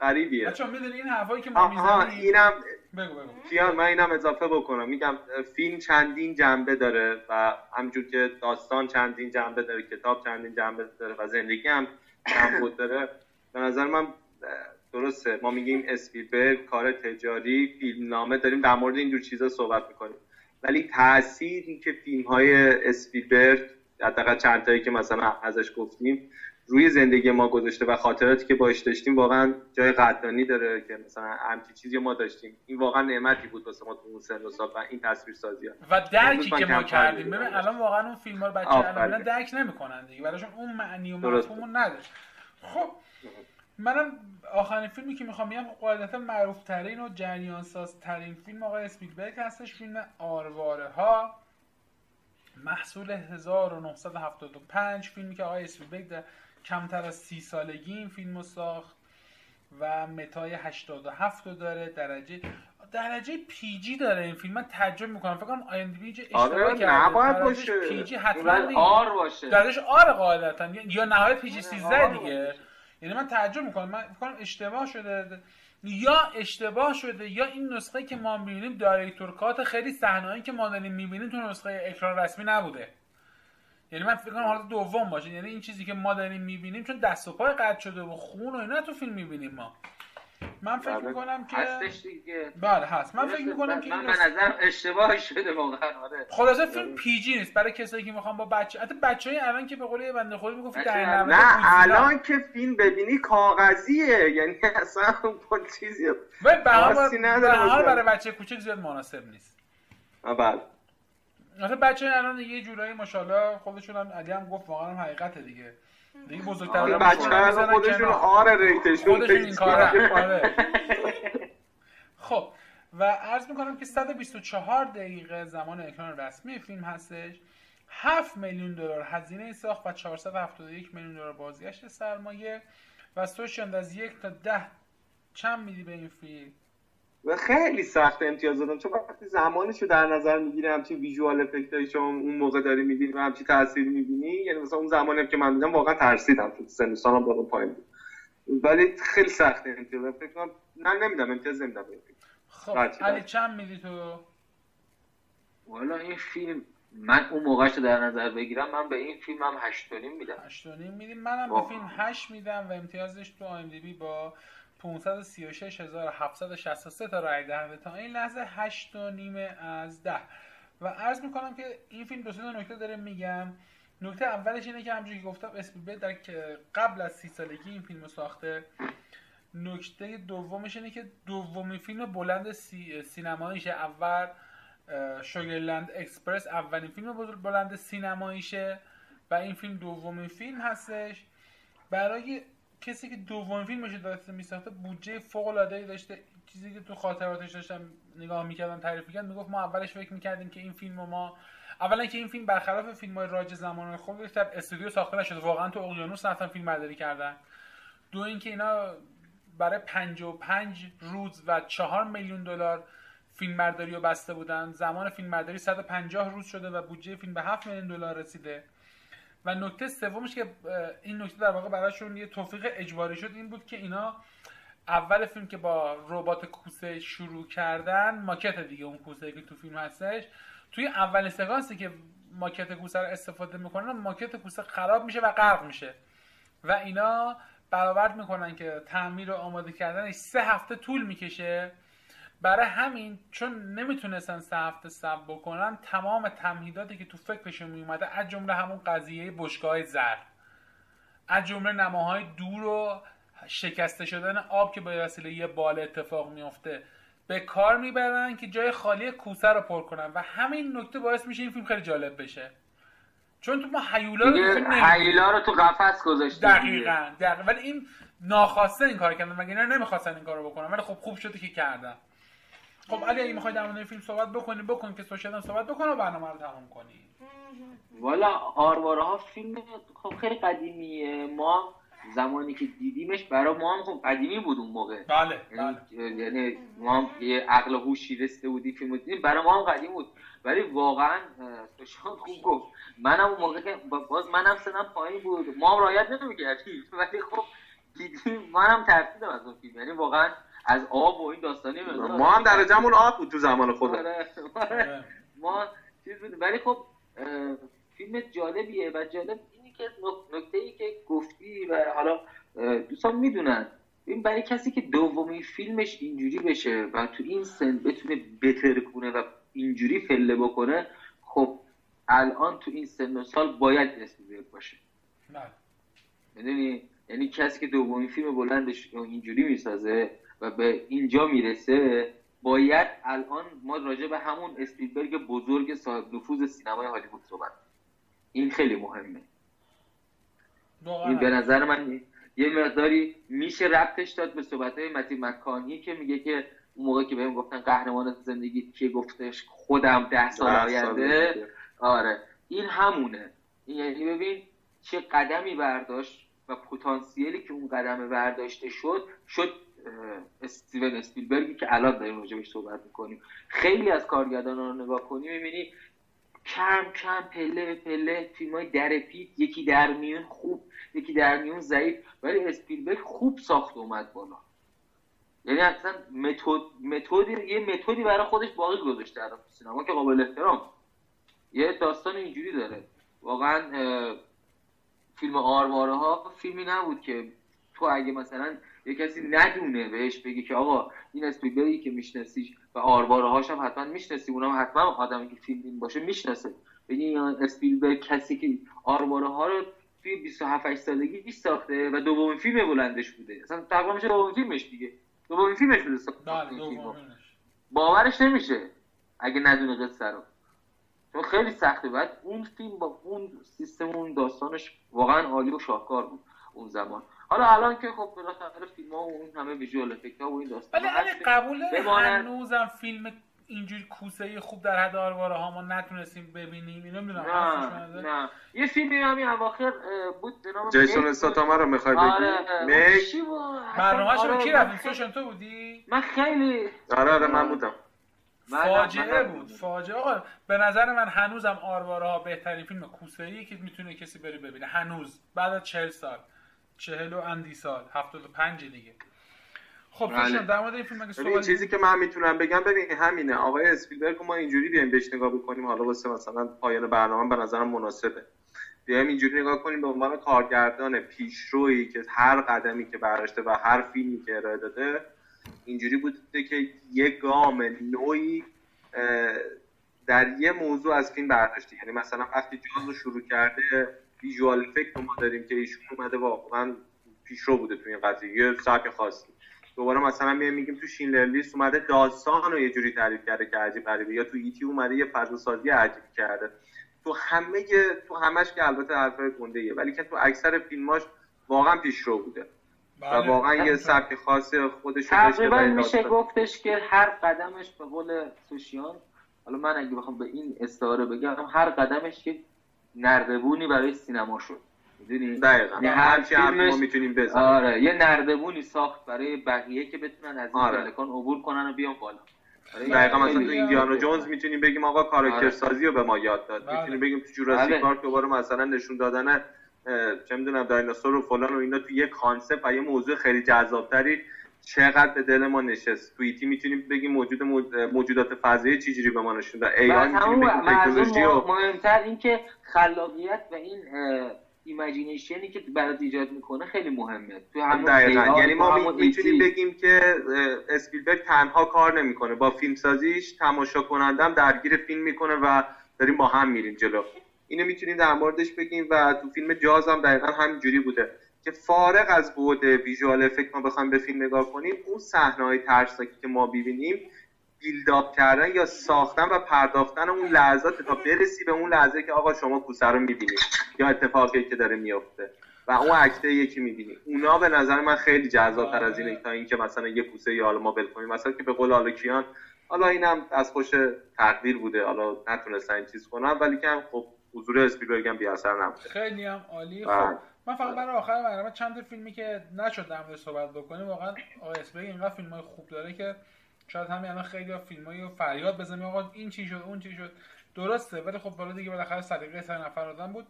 غریبیه. بچا می‌دونی این حرفایی که ما می‌زنیم؟ اینم بگو بگو. کیان من اینم اضافه بکنم. میگم فیلم چندین جنبه داره و همجور که داستان چندین جنبه داره کتاب چندین جنبه داره و زندگی هم چند داره. به نظر من درسته. ما میگیم اسپیلبرگ کار تجاری فیلمنامه داریم در مورد اینجور چیزا صحبت می‌کنیم. ولی تأثیری که فیلم های اسپیلبرگ حداقل چند تایی که مثلا ازش گفتیم روی زندگی ما گذاشته و خاطراتی که باش داشتیم واقعا جای قدردانی داره که مثلا همچین چیزی ما داشتیم. این واقعا نعمتی بود واسه ما تو اون سن و سال و این تصویر سازی ها. و درکی که ما کردیم. ببین الان واقعا اون فیلم ها رو بچه الان درک نمی‌کنن دیگه. براشون اون معنی و مفهوم نداشت. خب منم آخرین فیلمی که می‌خوام میگم قاعدتا معروف ترین و جریان ساز ترین فیلم آقای اسپیلبرگ هستش فیلم آرواره ها محصول 1975 فیلمی که آقای اسپیلبرگ در کمتر از سی سالگی این فیلم رو ساخت و متای 87 رو داره درجه درجه PG داره این فیلم. من تعجب می‌کنم. فکر کنم IMDb اشتباه کرده نباید باشه. PG حتما R باشه. درجهش R قاعدتا. یا نهایت PG 13 دیگه. یعنی من تعجب می‌کنم. من فکر اشتباه شده. یا اشتباه شده یا این نسخه که ما می‌بینیم director cut خیلی صحنه‌ای که ما داریم می‌بینیم تو نسخه اکران رسمی نبوده. یعنی من فکر کنم حالت دوم باشه. یعنی این چیزی که ما داریم می‌بینیم چون دست و پای قطع شده و خون و اینا تو فیلم می‌بینیم ما. من فکر می‌کنم که هستش دیگه. بله هست. من فکر می‌کنم که من به نظر اشتباه شده واقعا آره. خلاصه فیلم پی جی نیست. برای کسایی که می‌خوان با بچه حتی بچهای الان که به قول بنده خودی می‌گفت در نه الان که فیلم ببینی کاغذیه. یعنی اصلا با چیزی به برای بچه کوچک زیاد مناسب نیست. بله. مثلا بچه الان یه جورایی ماشاءالله خودشون هم علی هم گفت واقعا هم حقیقته دیگه. دیگه بزرگتر آره بچه ها خودشون آره ریتشون خودشون این کاره آره. خب و عرض می‌کنم که 124 دقیقه زمان اکران رسمی فیلم هستش. 7 میلیون دلار هزینه ساخت و 471 میلیون دلار بازگشت سرمایه و سوشیاند از یک تا ده چند میدی به این فیلم؟ و خیلی سخت امتیاز دادم چون وقتی زمانش رو در نظر می‌گیری همچین ویژوال افکتایی شما اون موقع داری می‌بینی و همچین تاثیر می‌بینی یعنی مثلا اون زمانی که من دیدم واقعا ترسیدم چون سن سالم بالا پایین بود. ولی خیلی سخت امتیاز. فکر کنم نه نمیدم امتیاز نمیدم. خب علی چند میدی تو؟ والا این فیلم من اون موقعش رو در نظر بگیرم من به این فیلم هم 8 میدم. 8 میدیم منم به فیلم 8 میدم و امتیازش تو IMDb با 536763 تا رای دهنده تا این لحظه 8 و نیمه از 10 و عرض می‌کنم که این فیلم دو تا نکته داره میگم. نکته اولش اینه که همونجوری که گفتم اسپیلبرگ در قبل از سی سالگی این فیلم ساخته. نکته دومش اینه که دومین فیلم بلند سی... سینماییشه. اول Sugarland Express اولین فیلم بلند سینماییشه. و این فیلم دومین فیلم هستش. برای کسی که دومین فیلمش داشته میساخته بودجه فوق العاده ای داشته. چیزی که تو خاطراتش داشتم نگاه می‌کردم تعریف می‌کرد می‌گفت ما اولش فکر می‌کردیم که این فیلم ما اولا که این فیلم برخلاف فیلم های راج زمان خودش در استودیو ساخته نشده. واقعا تو اقیانوس رفتن فیلم برداری کردن. دو اینکه اینا برای 55 روز و 4 میلیون دلار فیلم برداری رو بسته بودن. زمان فیلم برداری 150 روز شده و بودجه فیلم به 7 میلیون دلار رسیده. و نکته سومش که این نکته در واقع براشون یه توفیق اجباری شد این بود که اینا اول فیلم که با ربات کوسه شروع کردن ماکت دیگه اون کوسه که تو فیلم هستش توی اول سکانسی که ماکت کوسه رو استفاده می‌کنن ماکت کوسه خراب میشه و غرق میشه. و اینا برآورد می‌کنن که تعمیر و آماده کردنش سه هفته طول می‌کشه. برای همین چون نمی‌تونستن سه هفته صبر بکنن تمام تمهیداتی که تو فکرشون میومده از جمله همون قضیه بشگاه زر از جمله نماهای دور و شکسته شدن آب که به وسیله یه بال اتفاق میفته به کار می‌برن که جای خالی کوسه رو پر کنن و همین نکته باعث میشه این فیلم خیلی جالب بشه. چون تو ما هیولا رو. هیلا رو تو قفس گذاشته دقیقا دقیقا. ولی این ناخواسته این کار کردن مگه اینا نمی‌خواستن این کارو بکنن؟ ولی خب خوب شده که کردن. خب علی اگه می‌خوای در مورد فیلم صحبت بکنی بکن که سوشال هم صحبت بکنه و برنامه رو تمام کنی. والا آرواره ها فیلم خب خیلی قدیمیه. ما زمانی که دیدیمش برای ما هم خب قدیمی بود اون موقع. بله یعنی بله. یعنی ما هم یه عقل هوشی رسیده بودی فیلم دیدیم. برای ما هم قدیم بود. ولی واقعا سوشان خوب گفت. منم اون موقع که با- باز منم سنم پایین بود. ما هم رایت نمی‌کردیم. ولی خب دیدیم منم ترسیدم از اون فیلم. یعنی واقعا از آب و این داستانی ما هم درجهمون آب بود تو زمان آره، آره. آره. ما چیز بود. ولی خب فیلم جالبیه و جالب اینی که نک- نکته ای که گفتی و حالا دوستان می‌دونن. این برای کسی که دومین فیلمش اینجوری بشه و تو این سن بتونه بتر کنه و اینجوری فله بکنه خب الان تو این سن و سال باید اسپیلبرگ باشه. می‌دونی؟ یعنی کسی که دومین فیلم بلندش اینجوری می‌سازه و به اینجا می‌رسه باید الان ما راجع به همون اسپیلبرگ بزرگ صاحب نفوذ سینمای هالیوود صحبت این خیلی مهمه. این به نظر من یه مقداری میشه ربطش داد به صحبت های متی مکانی که میگه که اون موقع که بهم گفتن قهرمان زندگی که گفتش خودم ده سال ده سال آینده. آره. این همونه. این یعنی ببین چه قدمی برداشت و پتانسیلی که اون قدم برداشته شد شد استیون اسپیلبرگی که الان داریم راجبش صحبت می‌کنیم. خیلی از کارگردان رو نگاه کنی می‌بینی کم کم پله به پله فیلم های در پیت یکی در میون خوب یکی در میون ضعیف ولی اسپیلبرگ خوب ساخت اومد بالا. یعنی اصلا متد متدی یه متدی برای خودش باقی گذاشته تو سینما که قابل احترام. یه داستان اینجوری داره. واقعا فیلم آرواره ها فیلمی نبود که تو اگه مثلا یه کسی ندونه بهش بگی که آقا این اسپیلبرگی که میشناسیش و آرواره هاش هم حتما می‌شناسی اونم حتما آدمی که فیلم باشه می‌شناسه. بگی اسپیلبرگ کسی که آرواره ها رو توی 27 8 سالگی ساخته و دومین فیلم بلندش بوده. اصلا تقریبا میشه دومین فیلمش دیگه. دومین فیلمش بوده بله باورش نمیشه اگه ندونه قصه رو. چون خیلی سخته. بعد اون فیلم با اون سیستم اون داستانش واقعا عالی و شاهکار بود اون زمان. حالا الان که خب بالاخره فیلم ها و اون همه ویژوال افکت ها و این داستان ولی علی قبول. هنوزم فیلم اینجوری کوسه خوب در حد آرواره ها ما نتونستیم ببینیم اینو می‌دونم. نه نه. یه فیلمی همین اواخر بود به نام جیسون میک. استاتاما رو می‌خوای آره. بگی؟ میک آره، رو کی خیلی- سوشن تو بودی؟ من خیلی آره آره من بودم. فاجعه بود فاجعه. آقا به نظر من هنوزم آرواره ها بهترین فیلم کوسه ای که می‌تونه کسی بری ببینه. هنوز. بعد از 40 سال. 40 و اندی سال. 75 دیگه. خب بله. در مورد این فیلم اگه ببین سوال چیزی که من می‌تونم بگم ببین همینه. آقای اسپیلبرگ ما اینجوری بیایم بهش نگاه بکنیم. حالا واسه مثلا پایان برنامه به نظرم مناسبه. بیایم اینجوری نگاه کنیم به عنوان کارگردان پیشرویی که هر قدمی که برداشته و هر فیلمی که ارائه داده اینجوری بوده که یک گام نوعی در یه موضوع از فیلم برداشته. یعنی مثلا وقتی جاز رو شروع کرده ویژوال افکت ما داریم که ایشون اومده واقعا پیشرو بوده تو این قضیه. یه سبک خاصی. دوباره مثلا میایم میگیم تو شینلر لیست اومده داستان رو یه جوری تعریف کرده که عجیب غریبه. یا تو ایتی اومده یه فضا سازی عجیب کرده. تو همه تو همش که البته حرفای گنده ایه ولی که تو اکثر فیلماش واقعا پیشرو بوده. و بله. واقعا یه سبک خاص خودش رو داشته تقریبا و میشه داستان. گفتش که هر قدمش به قول سوشیان حالا من اگه بخوام به این استعاره بگم هر قدمش که نردبونی برای سینما شد می‌دونی دقیقا یعنی هر چی ما فیلمش می‌تونیم بزنیم آره یه نردبونی ساخت برای بقیه که بتونن از این آره. عبور کنن و بیان بالا برای دقیقا خیلی- مثلا تو Indiana Jones می‌تونیم بگیم آقا کاراکتر آره. سازی رو به ما یاد داد بله. می‌تونیم بگیم تو Jurassic بله. Park دوباره مثلا نشون دادن چه می‌دونم دایناسور و فلان و اینا تو یه concept و یه موضوع خیلی جذابتری چقدر به دل ما نشست. تو E.T. می‌تونیم بگیم موجود موج- موجودات فضایی چجوری به ما نشون داد. A.I. می‌تونیم بگیم تکنولوژی و مهمتر این که خلاقیت و این imagination ی که برات ایجاد می‌کنه خیلی مهمه. تو دقیقا. یعنی ما می‌تونیم. بگیم که اسپیلبرگ تنها کار نمی‌کنه. با فیلمسازیش تماشا کنندم درگیر فیلم می‌کنه و داریم با هم میریم جلو. اینو می‌تونیم در موردش بگیم و تو فیلم Jaws هم دقیقا همینجوری بوده. که فارغ از بعد ویژوال افکت ما بخوایم به فیلم نگاه کنیم اون صحنه های ترسناکی که ما ببینیم بیلداپ کردن یا ساختن و پرداختن اون لحظات تا برسی به اون لحظه که آقا شما کوسه رو می‌بینید یا اتفاقی که داره میفته و اون اکته یکی می‌بینی. اونا به نظر من خیلی جذابتر از اینه تا اینکه مثلا یه کوسه یا حالا ما کنیم. مثلا که به قول حالا کیان حالا اینم از خوش تقدیر بوده. حالا نتونستن چیز کنن ولی که خب حضور اسپیلبرگ هم بی اثر نبوده. خیلی هم عالی. خب من فقط برای آخر برنامه چند فیلمی که نشد در مورد صحبت بکنیم واقعا آقای اسپیلبرگ اینقدر فیلم های خوب داره که شاید همین الان خیلی فیلم های فریاد بزنیم آقا این چی شد اون چی شد. درسته ولی خب بالا دیگه بالاخره سلیقه سه نفر آدم بود.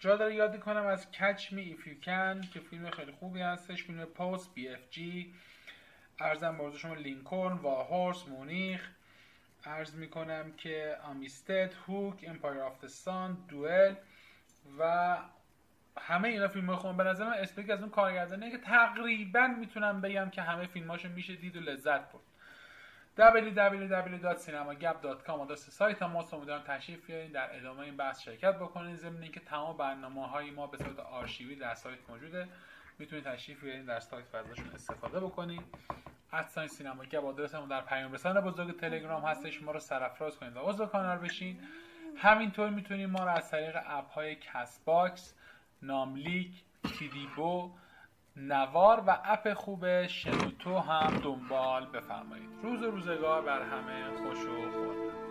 جا داره یاد کنم از Catch Me If You Can که فیلم خیلی خوبی هستش فیلم Post BFG عرضم به عرض شما لینکلن War Horse مونیخ. عرض می‌کنم که Amistad Hook Empire of Sun دوئل و همه اینا فیلم خوبن. به نظر من اسپیلبرگ از اون کارگردانه که تقریبا می‌تونم بگم که همه فیلماشو میشه دید و لذت برد. www.cinemagap.com آدرس سایت ما امیدوارم تشریف بیارین. در ادامه این بحث شرکت بکنین. ضمن اینکه تمام برنامه های ما به صورت آرشیوی در سایت موجوده. می‌تونید تشریف بیارین. در سایت ازشون استفاده بکنین. at sign سینما گپ آدرسمون در پیام رسان بزرگ تلگرام هستش. ما رو سرفراز کنید و عضو کانال بشین. همینطور می‌تونید ما رو از طریق app های Castbox ناملیک تیدیبو نوار و app خوب شنوتو هم دنبال بفرمایید. روز روزگار بر همه خوش و خرم.